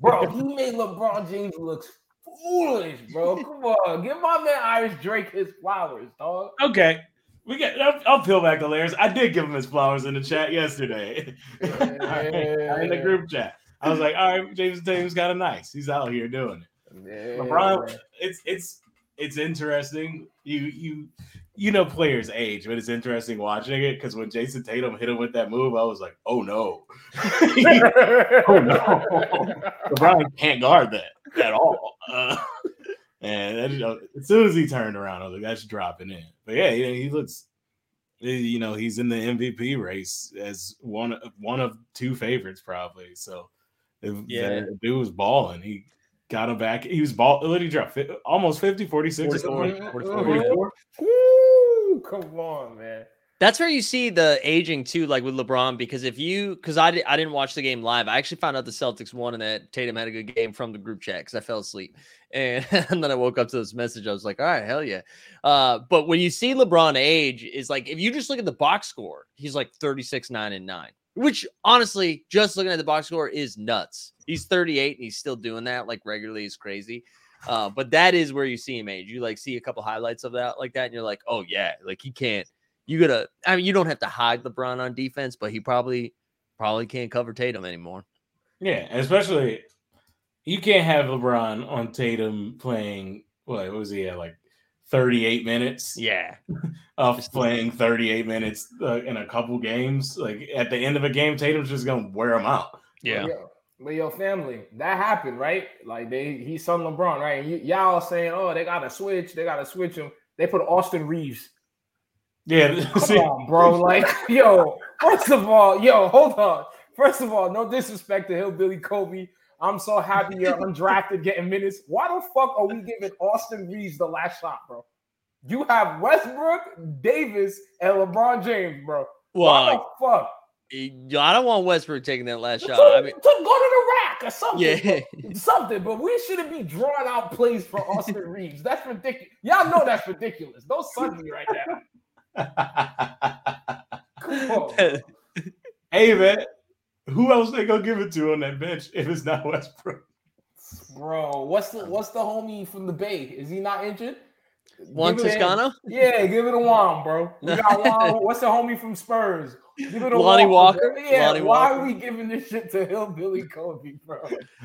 Speaker 2: Bro, he made LeBron James look foolish, bro. Come <laughs> on, give my man Irish Drake his flowers, dog.
Speaker 3: Okay. We get. I'll, I'll peel back the layers. I did give him his flowers in the chat yesterday, <laughs> in the group chat. I was like, all right, James Tatum's got a nice. He's out here doing it.
Speaker 2: Yeah.
Speaker 3: LeBron, it's it's it's interesting. You you you know players age, but it's interesting watching it because when Jayson Tatum hit him with that move, I was like, oh no, <laughs> oh no, LeBron can't guard that at all. Uh, and that, you know, as soon as he turned around, I was like, that's dropping in. But yeah, he, he looks. You know, he's in the MVP race as one of one of two favorites, probably. So, if
Speaker 1: Yeah.
Speaker 3: dude was balling, he got him back. He was ball. What did he drop? Almost 50, 46
Speaker 1: 44, 44,
Speaker 3: 44.
Speaker 2: Woo, come on, man.
Speaker 1: That's where you see the aging too, like with LeBron, because if you, because I, I didn't watch the game live, I actually found out the Celtics won and that Tatum had a good game from the group chat because I fell asleep. And, <laughs> and then I woke up to this message. I was like, all right, hell yeah. Uh, but when you see LeBron age, is like, if you just look at the box score, he's like 36, 9, and 9, which honestly, just looking at the box score is nuts. He's 38 and he's still doing that like regularly is crazy. Uh, but that is where you see him age. You like see a couple highlights of that like that, and you're like, oh yeah, like he can't you gotta I mean you don't have to hide LeBron on defense, but he probably probably can't cover Tatum anymore.
Speaker 3: Yeah, especially you can't have LeBron on Tatum playing. What was he at like 38 minutes
Speaker 1: Yeah. <laughs>
Speaker 3: of playing 38 minutes uh, in a couple games? Like at the end of a game, Tatum's just gonna wear him out.
Speaker 2: But yo, but yo, family, that happened, right? Like they, he son LeBron, right? Y'all saying, oh, they gotta switch, they gotta switch him. They put Austin Reaves.
Speaker 3: Yeah,
Speaker 2: Come <laughs>
Speaker 3: see,
Speaker 2: on, bro. Like, <laughs> yo, first of all, yo, hold on. First of all, no disrespect to Hillbilly Kobe. I'm so happy you're <laughs> undrafted getting minutes. Why the fuck are we giving Austin Reaves the last shot, bro? You have Westbrook, Davis, and LeBron James, bro. Why
Speaker 1: Well,
Speaker 2: the fuck?
Speaker 1: I I don't want Westbrook taking that last
Speaker 2: To,
Speaker 1: shot. I mean,
Speaker 2: to go to the rack or something.
Speaker 1: yeah,
Speaker 2: something, but we shouldn't be drawing out plays for Austin <laughs> Reaves. That's ridiculous. Y'all know that's ridiculous. Don't sun me right now. Come on. bro. <laughs>
Speaker 3: hey man, who else they gonna give it to on that bench if it's not Westbrook?
Speaker 2: Bro, what's the what's the homie from the Bay? Is he not injured?
Speaker 1: Juan
Speaker 2: to him.
Speaker 1: Toscano,
Speaker 2: Yeah, give it to Juan, bro. We got <laughs> Juan. What's the homie from Spurs? Give it
Speaker 1: Lonnie
Speaker 2: Juan,
Speaker 1: Walker?
Speaker 2: Yeah,
Speaker 1: Lonnie
Speaker 2: why
Speaker 1: Walker.
Speaker 2: are we giving this shit to Hillbilly Kobe, bro?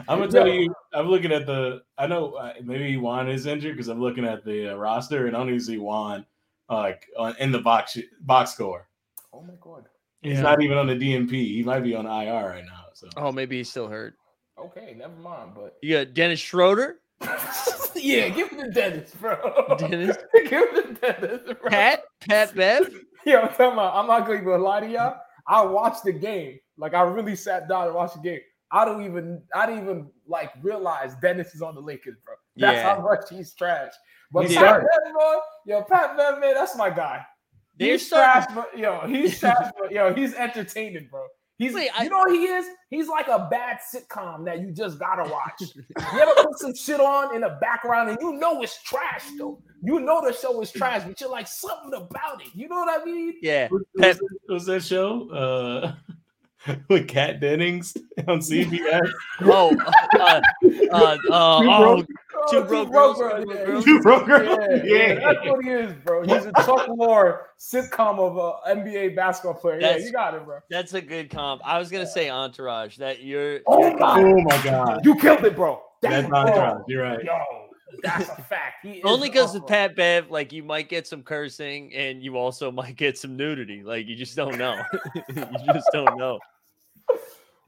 Speaker 3: I'm gonna tell you, I'm looking at the. I know uh, maybe Juan is injured because I'm looking at the uh, roster and I don't even see Juan uh, like on, in the box box score.
Speaker 2: Oh my god.
Speaker 3: He's
Speaker 1: Yeah.
Speaker 3: not even on the DNP. He might be on IR right now. So
Speaker 1: oh maybe he's still hurt.
Speaker 2: Okay, never mind. But
Speaker 1: You got Dennis Schroeder, <laughs>
Speaker 2: yeah, give it to Dennis, bro.
Speaker 1: Dennis? <laughs>
Speaker 2: give it to Dennis, bro.
Speaker 1: Pat, Pat Bev.
Speaker 2: Yo, I'm talking about, I'm not going to lie to y'all. I watched the game. Like I really sat down and watched the game. I don't even, I didn't even like realize Dennis is on the Lakers, bro. That's
Speaker 1: Yeah.
Speaker 2: how much he's trash. But
Speaker 3: He's
Speaker 2: Pat. Bev, bro, yo, Pat Bev, man, that's my guy.
Speaker 1: They're
Speaker 2: He's trash, but yo, he's trash, but yo, he's entertaining, bro. He's,
Speaker 1: Wait, I-
Speaker 2: you know what he is? He's like a bad sitcom that you just gotta watch. <laughs> you ever put some shit on in the background and you know it's trash though. You know the show is trash, but you're like something about it. You know what I mean?
Speaker 1: Yeah,
Speaker 3: What
Speaker 1: Pep-
Speaker 3: was, that, was that show uh, <laughs> <laughs> with Kat Dennings on CBS?
Speaker 1: Oh, uh, uh, uh, <laughs> oh, two
Speaker 2: two
Speaker 1: broke
Speaker 2: broke
Speaker 1: girls.
Speaker 2: girls,
Speaker 1: Two broke
Speaker 2: yeah.
Speaker 1: girls.
Speaker 3: Two broke girls.
Speaker 2: Yeah, yeah,
Speaker 3: Yeah.
Speaker 2: that's what he is, bro. He's a Chuck <laughs> Lorre sitcom of a NBA basketball player.
Speaker 1: That's-
Speaker 2: yeah, you got it, bro.
Speaker 1: That's a good comp. I was gonna say Entourage. That you're.
Speaker 2: Oh my,
Speaker 3: Oh my god.
Speaker 2: you killed it, bro.
Speaker 3: That's
Speaker 2: bro.
Speaker 3: Entourage. You're right.
Speaker 2: Yo, that's a fact. He
Speaker 1: Only because of
Speaker 2: awesome.
Speaker 1: Pat Bev, like you might get some cursing and you also <laughs> might get some nudity. Like you just don't know. <laughs> you just don't know.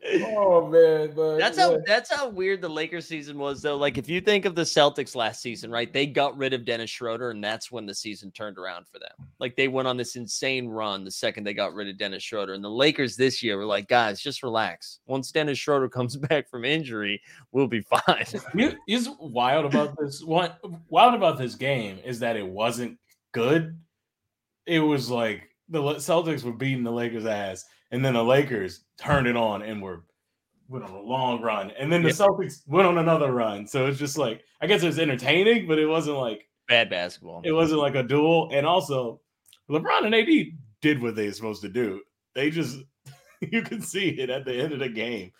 Speaker 2: Oh man, but
Speaker 1: That's
Speaker 2: yeah.
Speaker 1: how that's how weird the Lakers season was though. Like if you think of the Celtics last season, right? They got rid of Dennis Schroeder and that's when the season turned around for them. Like they went on this insane run the second they got rid of Dennis Schroeder. And the Lakers this year were like, guys, just relax. Once Dennis Schroeder <laughs> comes back from injury, we'll be fine. <laughs>
Speaker 3: You, is wild about this. What wild about this game is that it wasn't good. It was like the Celtics were beating the Lakers' ass, and then the Lakers turned it on and were went on a long run, and then the
Speaker 1: Yep.
Speaker 3: Celtics went on another run. So it's just like I guess it was entertaining, but it wasn't like
Speaker 1: Bad basketball.
Speaker 3: it wasn't like a duel. And also, LeBron and AD did what they were supposed to do. They just <laughs> you can see it at the end of the game.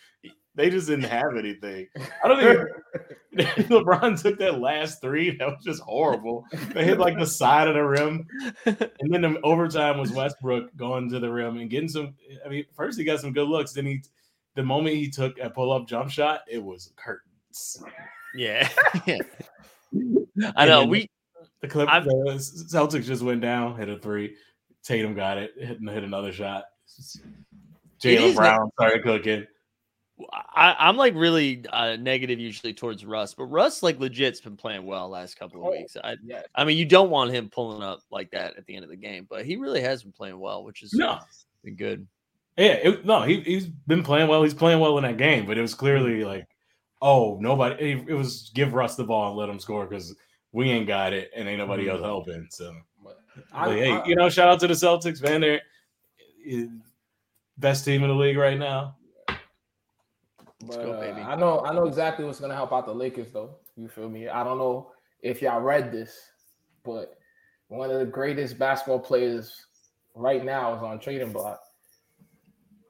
Speaker 3: They just didn't have anything. I don't think <laughs> <laughs> LeBron took that last three. That was just horrible. They hit like the side of the rim, and then the overtime was Westbrook going to the rim and getting some. I mean, first he got some good looks. Then he, the moment he took a pull up jump shot, it was curtains.
Speaker 1: Yeah. <laughs> I know. We
Speaker 3: The clip,
Speaker 1: I've-
Speaker 3: the Celtics just went down, hit a three. Tatum got it, hit, hit another shot.
Speaker 1: It
Speaker 3: Jalen
Speaker 1: is
Speaker 3: Brown started cooking.
Speaker 1: I, I'm like really uh, negative usually towards Russ, but Russ like legit's been playing well last couple of
Speaker 2: Oh,
Speaker 1: weeks. I,
Speaker 2: yeah.
Speaker 1: I mean, you don't want him pulling up like that at the end of the game, but he really has been playing well, which is
Speaker 3: No,
Speaker 1: been good.
Speaker 3: yeah, it, no, he he's been playing well. He's playing well in that game, but it was clearly like, oh, nobody. It, it was give Russ the ball and let him score because we ain't got it and ain't nobody else helping. So,
Speaker 2: I-
Speaker 3: but, hey,
Speaker 2: I-
Speaker 3: you know, shout out to the Celtics, man. They're eh, best team in the league right now.
Speaker 2: But,
Speaker 1: go,
Speaker 2: uh. I know I know exactly what's gonna help out the Lakers though. You feel me? I don't know if y'all read this, but one of the greatest basketball players right now is on trading block.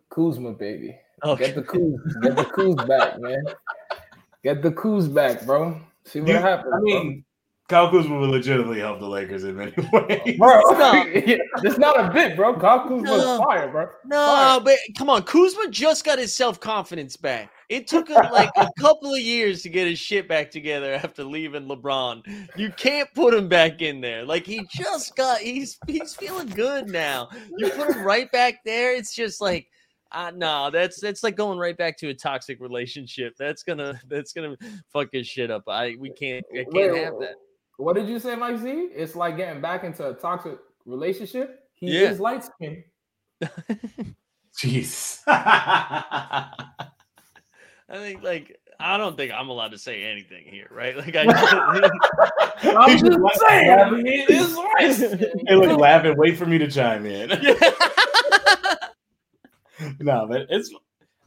Speaker 2: Kuzma, baby.
Speaker 1: Oh,
Speaker 2: Get the Kuz, get the Kuz <laughs> back, man. Get the Kuz back, bro. See what
Speaker 3: You-
Speaker 2: happens.
Speaker 3: I mean, Kyle Kuzma will legitimately help the Lakers in many <laughs> ways.
Speaker 2: bro,
Speaker 1: Stop. <laughs>
Speaker 2: it's not a bit, bro. Kyle Kuzma
Speaker 1: No.
Speaker 2: fire, bro.
Speaker 1: No, but come on, Kuzma just got his self confidence back. It took him like a couple of years to get his shit back together after leaving LeBron. You can't put him back in there. Like he just got he's he's feeling good now. You put him right back there. It's just like uh, no, that's that's like going right back to a toxic relationship. That's gonna that's gonna fuck his shit up. I we can't I can't
Speaker 2: Wait,
Speaker 1: have that.
Speaker 2: What did you say, Mike Z? It's like getting back into a toxic relationship. He
Speaker 1: Yeah.
Speaker 2: is light skinned. <laughs>
Speaker 3: Jeez. <laughs>
Speaker 1: I think like I don't think I'm allowed to say anything here, right? <laughs> Like I <laughs> <laughs>
Speaker 2: I'm just
Speaker 3: just
Speaker 2: saying,
Speaker 3: laughing.
Speaker 2: he is light skinned.
Speaker 3: Hey, look, laugh wait for me to chime in. No, but it's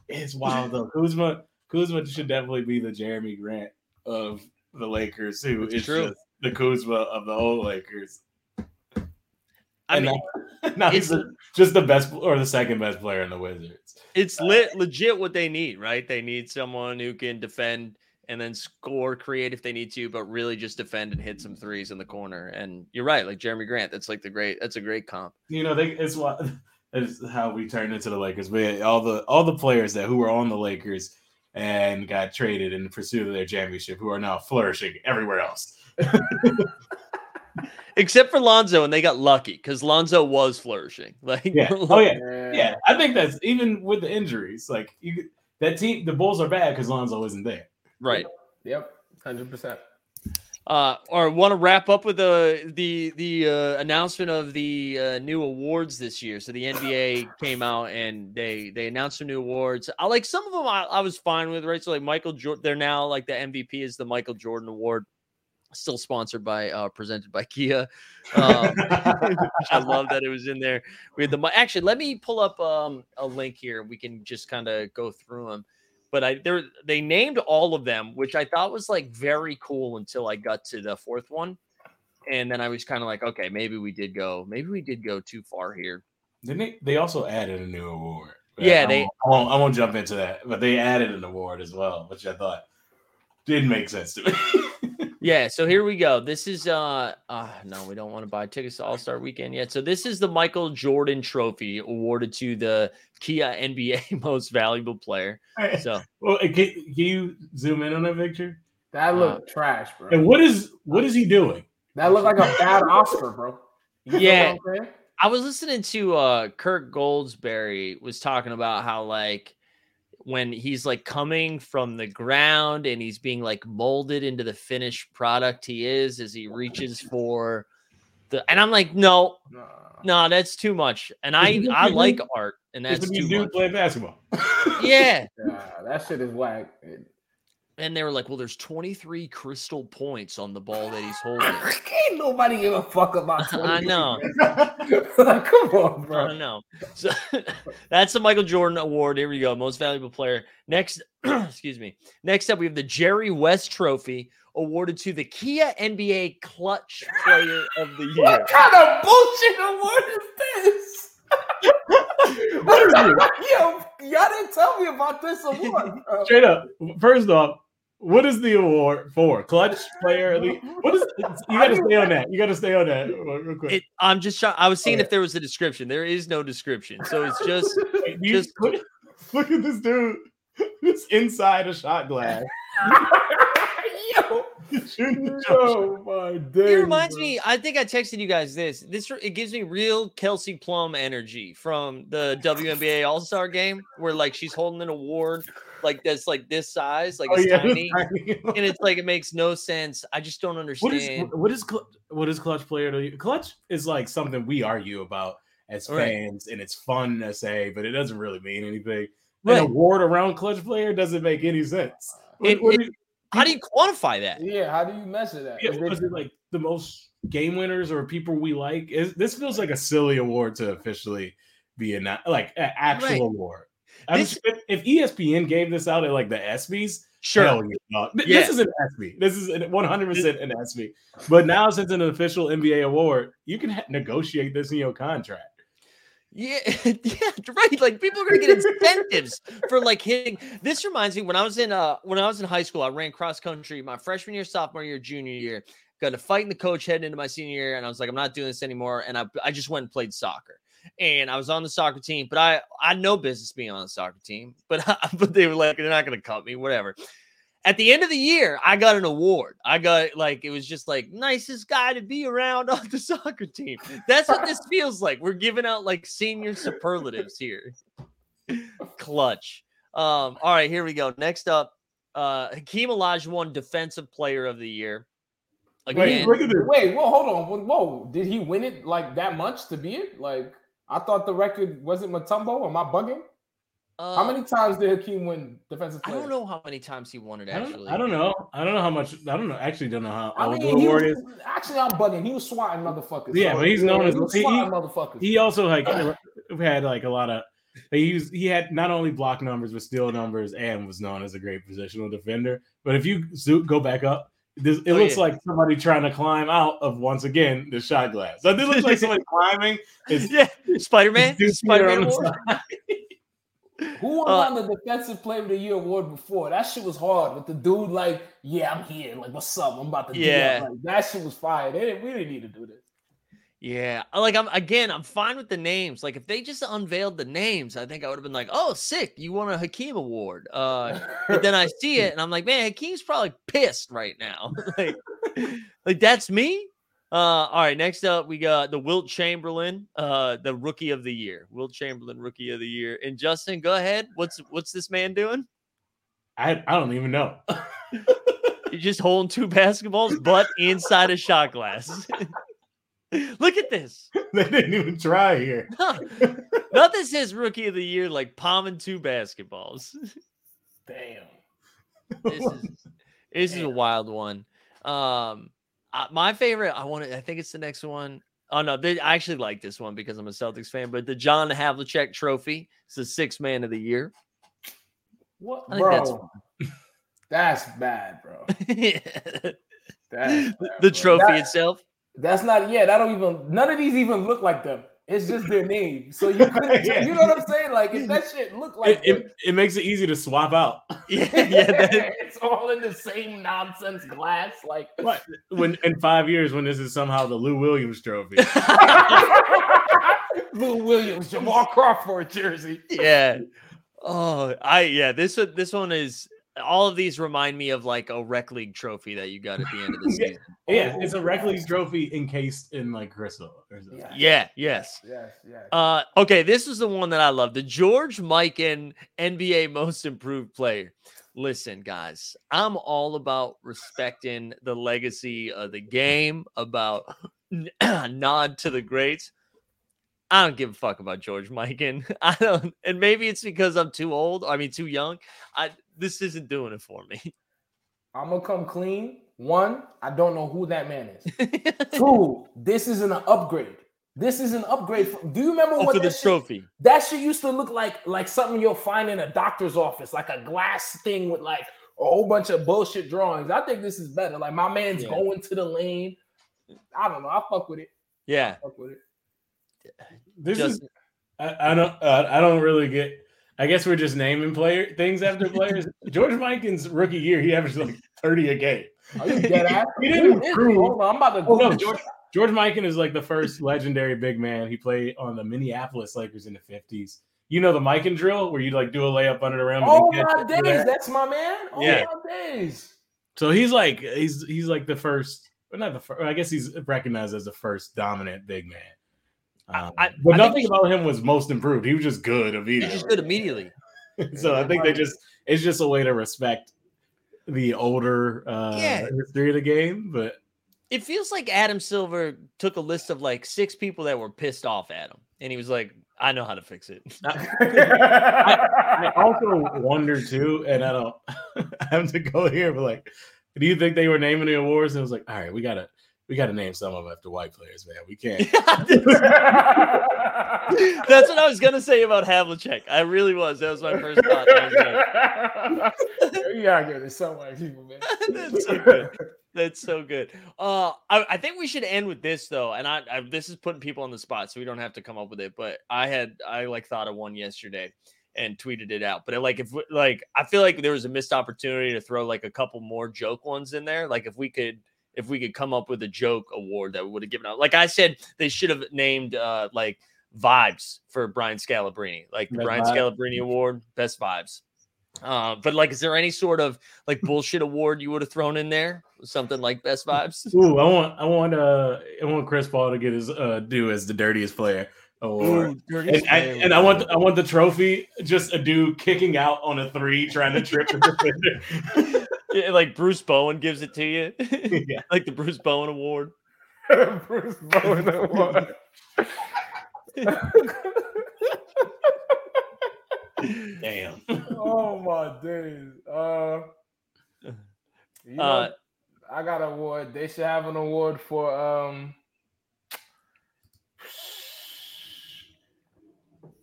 Speaker 3: it's wild though. Kuzma Kuzma should definitely be the Jerami Grant of the Lakers, who
Speaker 1: It's
Speaker 3: is
Speaker 1: true.
Speaker 3: just the Kuzma of the old Lakers.
Speaker 1: I
Speaker 3: And
Speaker 1: mean,
Speaker 3: now, <laughs> now he's just the best or the second best player in the Wizards.
Speaker 1: it's lit legit what they need, right? They need someone who can defend and then score, create if they need to, but really just defend and hit some threes in the corner. And you're right, like Jerami Grant. That's like the great. That's a great comp.
Speaker 3: You know, they it's what <laughs> it's how we turned into the Lakers. But all the all the players that who were on the Lakers and got traded in pursuit of their championship, who are now flourishing everywhere else. <laughs>
Speaker 1: Except for Lonzo, and they got lucky because Lonzo was flourishing. <laughs> Like,
Speaker 3: Yeah. <laughs> Oh yeah.
Speaker 2: Yeah.
Speaker 3: Yeah, I think that's even with the injuries. Like you, that team, the Bulls are bad because Lonzo isn't there.
Speaker 1: right.
Speaker 2: Yep. Hundred percent.
Speaker 1: Uh, or want to wrap up with the the the uh, announcement of the uh, new awards this year. So the NBA came out and they they announced some new awards. I like some of them. I, I was fine with right. So like Michael Jordan, they're now like the MVP is the Michael Jordan Award, still sponsored by uh presented by Kia. Um, I love that it was in there. We had the actually. Let me pull up um a link here. We can just kind of go through them. But I there they named all of them, which I thought was like very cool until I got to the fourth one, and then I was kind of like, okay, maybe we did go, maybe we did go too far here.
Speaker 3: Didn't they? They also added a new award.
Speaker 1: Yeah,
Speaker 3: I
Speaker 1: they-
Speaker 3: won't, I won't, I won't jump into that, but they added an award as well, which I thought didn't make sense to me. <laughs>
Speaker 1: Yeah, so here we go. This is uh, uh no, we don't want to buy tickets to All Star Weekend yet. So this is the Michael Jordan Trophy awarded to the Kia <laughs> NBA Most Valuable Player. So <laughs>
Speaker 3: Well, can, can you zoom in on that picture?
Speaker 2: That looked trash, bro.
Speaker 3: And what is what is he doing?
Speaker 2: That looked like a bad Oscar, bro. You
Speaker 1: Yeah.
Speaker 2: I'm?
Speaker 1: I was listening to uh Kirk Goldsberry was talking about how like when he's like coming from the ground and he's being like molded into the finished product he is as he reaches for the and I'm like no
Speaker 2: Nah.
Speaker 1: no that's too much and I I like art and that's
Speaker 3: when
Speaker 1: too
Speaker 3: these dudes
Speaker 1: much
Speaker 3: play basketball. <laughs>
Speaker 1: yeah
Speaker 2: Yeah, that shit is whack. It-
Speaker 1: and they were like well there's 23 crystal points on the ball that he's <laughs> holding
Speaker 2: Ain't nobody give a fuck about. <laughs>
Speaker 1: I know <laughs>
Speaker 2: like, come on, bro.
Speaker 1: don't know. So that's the Michael Jordan Award. Here we go. Most valuable player. Next, <clears throat> excuse me. Next up, we have the Jerry West Trophy awarded to the Kia NBA Clutch Player of the Year.
Speaker 2: What kind of bullshit award is this?
Speaker 3: What is it?
Speaker 2: Yo, y'all didn't tell me about this award. bro.
Speaker 3: Straight up. First off, what is the award for? Clutch player? of the- What is? <laughs> You got to stay on that. You got to stay on that real quick.
Speaker 1: It, I'm just trying. I was seeing if there was a description. There is no description. So it's just <laughs>
Speaker 3: Wait,
Speaker 1: just-
Speaker 3: look, look at this dude. <laughs> It's inside a shot glass.
Speaker 2: Yo,
Speaker 3: Shooting the jump shot.
Speaker 2: oh my days.
Speaker 1: it reminds
Speaker 2: bro.
Speaker 1: me. I think I texted you guys this. This it gives me real Kelsey Plum energy from the WNBA All Star game, where like she's holding an award like that's like this size, like
Speaker 3: Oh,
Speaker 1: it's
Speaker 3: yeah, <laughs>
Speaker 1: tiny.
Speaker 3: tiny. <laughs>
Speaker 1: and it's like it makes no sense. I just don't understand.
Speaker 3: what is cl- what is clutch player to you? Clutch is like something we argue about as
Speaker 1: Right.
Speaker 3: fans, and it's fun to say, but it doesn't really mean anything.
Speaker 1: Right.
Speaker 3: An award around clutch player doesn't make any sense. Uh,
Speaker 1: it-
Speaker 3: what
Speaker 1: it-
Speaker 3: do
Speaker 1: How do you quantify that?
Speaker 2: Yeah, how do you measure that?
Speaker 3: yeah, was it like the most game winners or people we like? Is, this feels like a silly award to officially be a like an actual
Speaker 1: Right.
Speaker 3: award. I'm
Speaker 1: This-
Speaker 3: s- if, if ESPN gave this out at like the ESPYS,
Speaker 1: Sure.
Speaker 3: Hell yeah, dog.
Speaker 1: Yeah.
Speaker 3: This is an ESPY. This is 100% an ESPY. But now, since it's an official NBA award, you can ha- negotiate this in your contract.
Speaker 1: Yeah, <laughs> yeah, right. Like people are gonna get incentives for like hitting. This reminds me when I was in uh when I was in high school, I ran cross country my freshman year, sophomore year, junior year. Got to fight in the coach heading into my senior year, and I was like, I'm not doing this anymore. And I I just went and played soccer. And I was on the soccer team, but I I had no business being on the soccer team. <laughs> But but they were like, they're not gonna cut me, whatever. At the end of the year, I got an award. I got like it was just like nicest guy to be around on the <laughs> soccer team. That's what this feels like. We're giving out like senior superlatives here. <laughs> Clutch. Um, all right, here we go. Next up, uh Hakeem Olajuwon Defensive Player of the Year. Again,
Speaker 3: this.
Speaker 2: Wait, well, hold on. Whoa, Whoa, did he win it like that much to be it? Like, I thought the record was it Mutombo? Am I bugging?
Speaker 1: uh,
Speaker 2: How many times did Hakeem win defensive
Speaker 1: I don't know how many times he won it
Speaker 3: I
Speaker 1: actually.
Speaker 3: don't, I don't know. I don't know how much. I don't know. Actually, don't know how
Speaker 2: I
Speaker 3: old
Speaker 2: mean,
Speaker 3: the
Speaker 2: he
Speaker 3: award
Speaker 2: was,
Speaker 3: is.
Speaker 2: actually, I'm bugging. He was swatting motherfuckers.
Speaker 3: Yeah, but he's known as-
Speaker 2: he
Speaker 3: he-
Speaker 2: swatting motherfuckers.
Speaker 3: He also like <coughs> had like a lot of. He used, he had not only block numbers but steal numbers and was known as a great positional defender. But if you go back up, this, it
Speaker 1: Oh,
Speaker 3: looks
Speaker 1: yeah.
Speaker 3: like somebody trying to climb out of once again the shot glass. So it looks like somebody <laughs> climbing. His,
Speaker 1: yeah, Spider Man. Spider Man.
Speaker 3: the side. <laughs>
Speaker 2: Who
Speaker 1: Uh,
Speaker 2: won the defensive player of the year award before? That shit was hard. With the dude like, yeah, I'm here. Like, what's up? I'm about to
Speaker 1: Yeah.
Speaker 2: do that. Like, that shit was fire. They didn't, we didn't need to do this.
Speaker 1: Yeah, like I'm again, I'm fine with the names. Like if they just unveiled the names, I think I would have been like, "Oh, sick! You won a Hakeem award." Uh, but then I see it <laughs> and I'm like, "Man, Hakeem's probably pissed right now." <laughs> like, <laughs> like that's me. Uh, all right, next up we got the Wilt Chamberlain, uh, the Rookie of the Year. Wilt Chamberlain, Rookie of the Year. And Justin, go ahead. What's what's this man doing?
Speaker 3: I, I don't even know.
Speaker 1: He's just holding two basketballs, but inside a shot glass. <laughs> Look at this. <laughs>
Speaker 3: they didn't even try here. <laughs>
Speaker 1: Huh. Nothing says rookie of the year like palming two basketballs.
Speaker 2: Damn.
Speaker 1: This is this is a wild one. Um, my favorite. I want to. I think it's the next one. Oh no, they, I actually like this one because I'm a Celtics fan. But the John Havlicek Trophy. It's the sixth man of the year.
Speaker 2: What,
Speaker 1: think that's
Speaker 2: bro? That's, bad, bro.
Speaker 1: the,
Speaker 2: That's bad,
Speaker 1: the
Speaker 2: bro.
Speaker 1: trophy
Speaker 2: That-
Speaker 1: itself.
Speaker 2: That's not. Yeah, that don't even. None of these even look like them. It's just their name. So you couldn't, <laughs>
Speaker 3: Yeah.
Speaker 2: you know what I'm saying? Like if that shit look like
Speaker 3: It, it, it makes it easy to swap out.
Speaker 1: Yeah, <laughs> <laughs> yeah. that-
Speaker 2: it's all in the same nonsense glass. Like
Speaker 3: What when in five years when this is somehow the Lou Williams Trophy?
Speaker 2: Lou Williams, Jamal Crawford jersey.
Speaker 1: yeah. Oh, I yeah. This one, this one is. All of these remind me of like a rec league trophy that you got at the end of the <laughs>
Speaker 3: Yeah.
Speaker 1: season.
Speaker 3: yeah, it's a rec league trophy encased in like crystal.
Speaker 2: Yeah.
Speaker 1: Yeah. Yes.
Speaker 2: Yes, yes.
Speaker 1: Uh, okay, this is the one that I love. The George Mikan NBA Most Improved Player. Listen, guys, I'm all about respecting the legacy of the game, about <clears throat> nod to the greats. I don't give a fuck about George Mikan. <laughs> I don't, and maybe it's because I'm too old. I mean, too young. I this isn't doing it for me.
Speaker 2: I'm gonna come clean. One, I don't know who that man is. <laughs> Two, this isn't an upgrade. This is an upgrade. From, do you remember
Speaker 1: Oh,
Speaker 2: what
Speaker 1: for the
Speaker 2: shit,
Speaker 1: trophy.
Speaker 2: that shit used to look like? Like something you'll find in a doctor's office, like a glass thing with like a whole bunch of bullshit drawings. I think this is better. Like my man's
Speaker 1: Yeah.
Speaker 2: going to the lane. I don't know. I fuck with it.
Speaker 1: Yeah.
Speaker 2: Fuck with it.
Speaker 3: This
Speaker 1: Just
Speaker 3: is I, I don't uh, I don't really get. I guess we're just naming player things after players. <laughs> George Mikan's rookie year, he averaged like thirty a game.
Speaker 2: Are you dead ass? <laughs>
Speaker 3: He didn't improve.
Speaker 2: Hold on, I'm about to
Speaker 3: Oh, no, George George Mikan is like the first legendary big man. He played on the Minneapolis Lakers in the fifties. You know the Mikan drill where you like do a layup under the rim.
Speaker 2: Oh my days, that's my man. Oh
Speaker 3: Yeah.
Speaker 2: my days.
Speaker 3: So he's like he's he's like the first, well, not the first. I guess he's recognized as the first dominant big man. Um,
Speaker 1: I-
Speaker 3: but
Speaker 1: I think
Speaker 3: nothing
Speaker 1: he-
Speaker 3: about him was most improved. He was just good
Speaker 1: He
Speaker 3: immediately.
Speaker 1: just did immediately. <laughs>
Speaker 3: so I think they just it's just a way to respect the older uh
Speaker 1: Yeah.
Speaker 3: history of the game. But
Speaker 1: it feels like Adam Silver took a list of like six people that were pissed off at him, and he was like, "I know how to fix it." <laughs>
Speaker 3: I also wonder too, and I don't <laughs> I have to go here, but like, do you think they were naming the awards? And it was like, all right, we gotta we gotta name some of them after white players, man. We can't. <laughs>
Speaker 1: That's what I was gonna say about Havlicek. I really was. That was my first thought. Was like,
Speaker 2: you gotta give it to some white people, man. <laughs>
Speaker 1: That's so good. That's so good. Uh, I, I think we should end with this though, and I, I this is putting people on the spot, so we don't have to come up with it. But I had I like thought of one yesterday and tweeted it out. But like if we- like I feel like there was a missed opportunity to throw like a couple more joke ones in there. Like if we could if we could come up with a joke award that we would have given out. Like I said, they should have named uh like vibes for Brian Scalabrine, like the
Speaker 3: Best
Speaker 1: Brian
Speaker 3: vibe.
Speaker 1: Scalabrine Award, best vibes. Uh, but like, is there any sort of like bullshit award you would have thrown in there? Something like best vibes? <laughs>
Speaker 3: Ooh, I want I want uh I want Chris Paul to get his uh due as the dirtiest player award.
Speaker 1: Ooh, dirtiest
Speaker 3: And I, and I want
Speaker 1: award.
Speaker 3: I want the trophy just a dude kicking out on a three trying to trip the defender. <laughs>
Speaker 1: Yeah, like Bruce Bowen gives it to you, <laughs>
Speaker 3: yeah. <laughs>
Speaker 1: like the Bruce Bowen Award. <laughs>
Speaker 2: Bruce Bowen award.
Speaker 3: Damn.
Speaker 2: oh my days. Uh, you know,
Speaker 1: Uh,
Speaker 2: I got an award. They should have an award for um.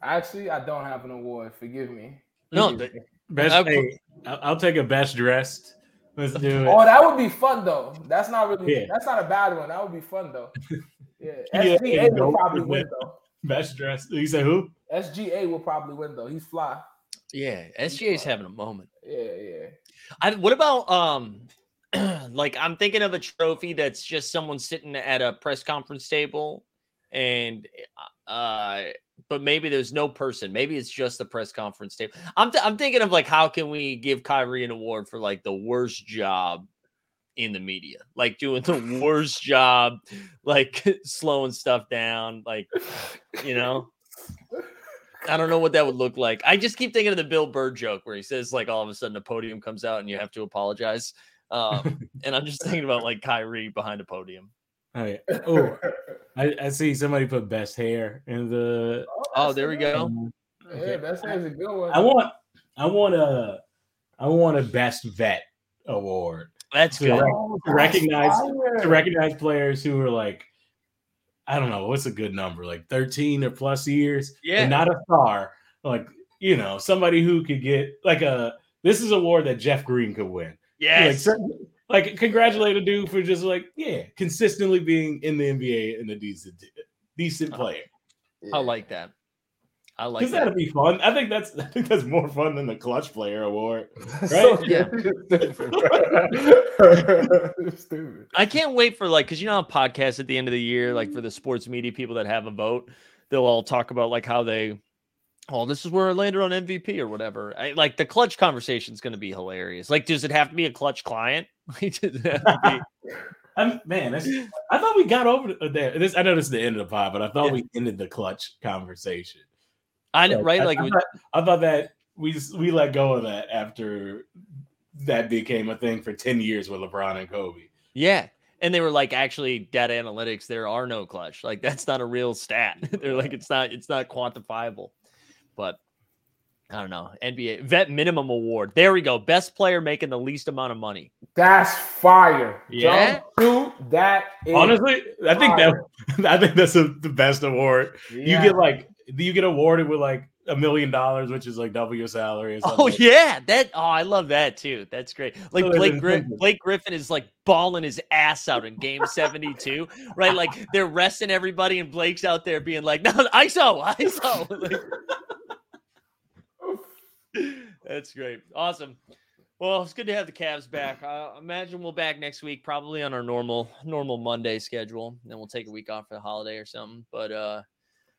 Speaker 2: Actually, I don't have an award. Forgive me.
Speaker 1: No,
Speaker 2: Forgive
Speaker 1: the-
Speaker 2: me.
Speaker 3: Best
Speaker 1: I'll
Speaker 3: I'll, I'll take a best dressed. Let's do it.
Speaker 2: Oh, that would be fun though. That's not really.
Speaker 3: Yeah.
Speaker 2: That's not a bad one. That would be fun though. <laughs> Yeah, <laughs>
Speaker 3: Yeah,
Speaker 2: SGA
Speaker 3: go
Speaker 2: will probably win though.
Speaker 3: Best dressed. You say who?
Speaker 2: SGA will probably win though. He's fly.
Speaker 1: yeah, SGA's having a moment.
Speaker 2: Yeah, yeah.
Speaker 1: I, what about um, <clears throat> like I'm thinking of a trophy that's just someone sitting at a press conference table, and uh, but maybe there's no person. Maybe it's just the press conference table. I'm th- I'm thinking of like how can we give Kyrie an award for like the worst job in the media, like doing the <laughs> worst job, like <laughs> slowing stuff down, like you know. I don't know what that would look like. I just keep thinking of the Bill Burr joke where he says like all of a sudden a podium comes out and you have to apologize. Um, <laughs> and I'm just thinking about like Kyrie behind a podium.
Speaker 3: Oh, yeah. oh I, I see somebody put best hair in the.
Speaker 1: Oh, there we go.
Speaker 3: um,
Speaker 2: Yeah, that's that's a good one.
Speaker 3: I want I want a I want a best vet award
Speaker 1: That's
Speaker 3: to,
Speaker 1: good.
Speaker 3: rec-
Speaker 2: Oh,
Speaker 3: to recognize
Speaker 2: fire.
Speaker 3: to recognize players who are like I don't know what's a good number like 13 or plus years
Speaker 1: Yeah.
Speaker 3: and not a star like you know somebody who could get like a this is a award that Jeff Green could win
Speaker 1: Yes.
Speaker 3: like, certain- like congratulate a dude for just like yeah consistently being in the NBA and a decent decent
Speaker 1: Uh-huh.
Speaker 3: player
Speaker 1: I like that. I like
Speaker 3: Because
Speaker 1: that.
Speaker 3: that'd be fun. I think that's <laughs> I think that's more fun than the clutch player award. <laughs>
Speaker 2: So-
Speaker 3: Right? <laughs>
Speaker 1: Yeah.
Speaker 2: Stupid. Stupid.
Speaker 1: I can't wait for like because you know how podcasts at the end of the year, like for the sports media people that have a vote, they'll all talk about like how they, oh, this is where I landed on MVP or whatever. I, like the clutch conversation is going to be hilarious. Like, does it have to be a clutch client? Like, does it have to be- <laughs>
Speaker 3: I'm, man, I thought we got over there. This I know this is the end of the pod, but I thought
Speaker 1: Yeah.
Speaker 3: we ended the clutch conversation.
Speaker 1: I know, right?
Speaker 3: I,
Speaker 1: Like,
Speaker 3: I,
Speaker 1: we-
Speaker 3: thought, I thought that we we let go of that after that became a thing for ten years with LeBron and Kobe.
Speaker 1: yeah. And they were like, actually, data analytics, there are no clutch. Like, that's not a real stat. <laughs> They're like, it's not, it's not quantifiable. But I don't know. NBA vet minimum award. There we go. Best player making the least amount of money.
Speaker 2: That's fire.
Speaker 1: Yeah?
Speaker 2: Jump shoot, that is
Speaker 3: Honestly, I think that <laughs> I think that's a, the best award.
Speaker 2: Yeah.
Speaker 3: You get like you get awarded with like a million dollars, which is like double your salary. Or.
Speaker 1: Oh yeah, that oh I love that too. That's great. Like
Speaker 3: So
Speaker 1: Blake Gri-
Speaker 3: incentive.
Speaker 1: Blake Griffin is like balling his ass out in Game Seventy Two, right? Like they're resting everybody, and Blake's out there being like, <laughs> "No, ISO, ISO." <laughs> Like- that's great, awesome. Well, it's good to have the Cavs back. I imagine we'll back next week, probably on our normal normal Monday schedule. Then we'll take a week off for the holiday or something. But uh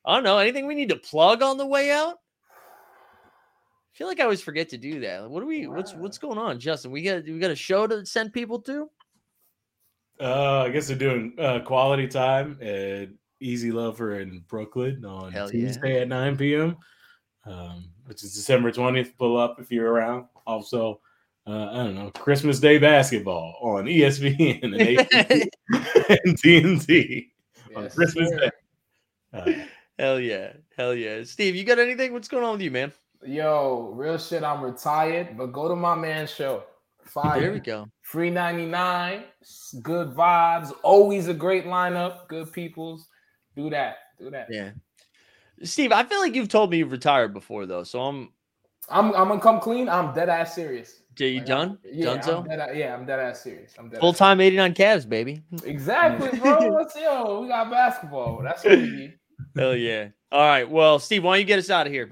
Speaker 1: I don't know. Anything we need to plug on the way out? I feel like I always forget to do that. What do we? What's what's going on, Justin? We got we got a show to send people to.
Speaker 3: Uh, I guess they're doing uh, quality time at Easy Lover in Brooklyn on
Speaker 1: Hell yeah.
Speaker 3: Tuesday at 9 p.m., um, which is December 20th. Pull up if you're around. Also, uh, I don't know, Christmas Day basketball on ESPN and, AT&T <laughs> and TNT on Christmas
Speaker 2: sir.
Speaker 3: Day. Uh,
Speaker 1: Hell yeah, hell yeah. Steve, you got anything? What's going on with you, man?
Speaker 2: Yo, real shit. I'm retired, but go to my man's show. Fire.
Speaker 1: There we go.
Speaker 2: Free 99, s- good vibes, always a great lineup, good peoples. Do that. Do that.
Speaker 1: Yeah, Steve, I feel like you've told me you've retired before though, so I'm.
Speaker 2: I'm I'm gonna come clean. I'm dead ass serious.
Speaker 1: Are you
Speaker 2: Like,
Speaker 1: done?
Speaker 2: I'm- Yeah,
Speaker 1: done
Speaker 2: I'm
Speaker 1: so?
Speaker 2: dead, yeah, I'm dead ass serious. I'm dead
Speaker 1: Full time 89 Cavs, baby.
Speaker 2: Exactly, bro. <laughs> Let's yo, we got basketball. That's what we need.
Speaker 1: Hell yeah. All right. Well, Steve, why don't you get us out of here?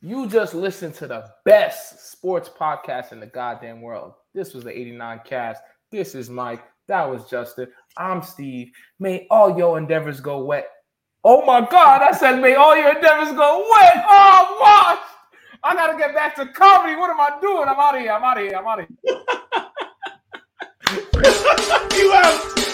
Speaker 2: You just listened to the best sports podcast in the goddamn world. This was the 89 cast. This is Mike. That was Justin. I'm Steve. May all your endeavors go wet. Oh my God, I said, may all your endeavors go wet. Oh, what? I gotta get back to comedy. What am I doing? I'm out of here. I'm out of here. I'm out of here. <laughs>
Speaker 3: you out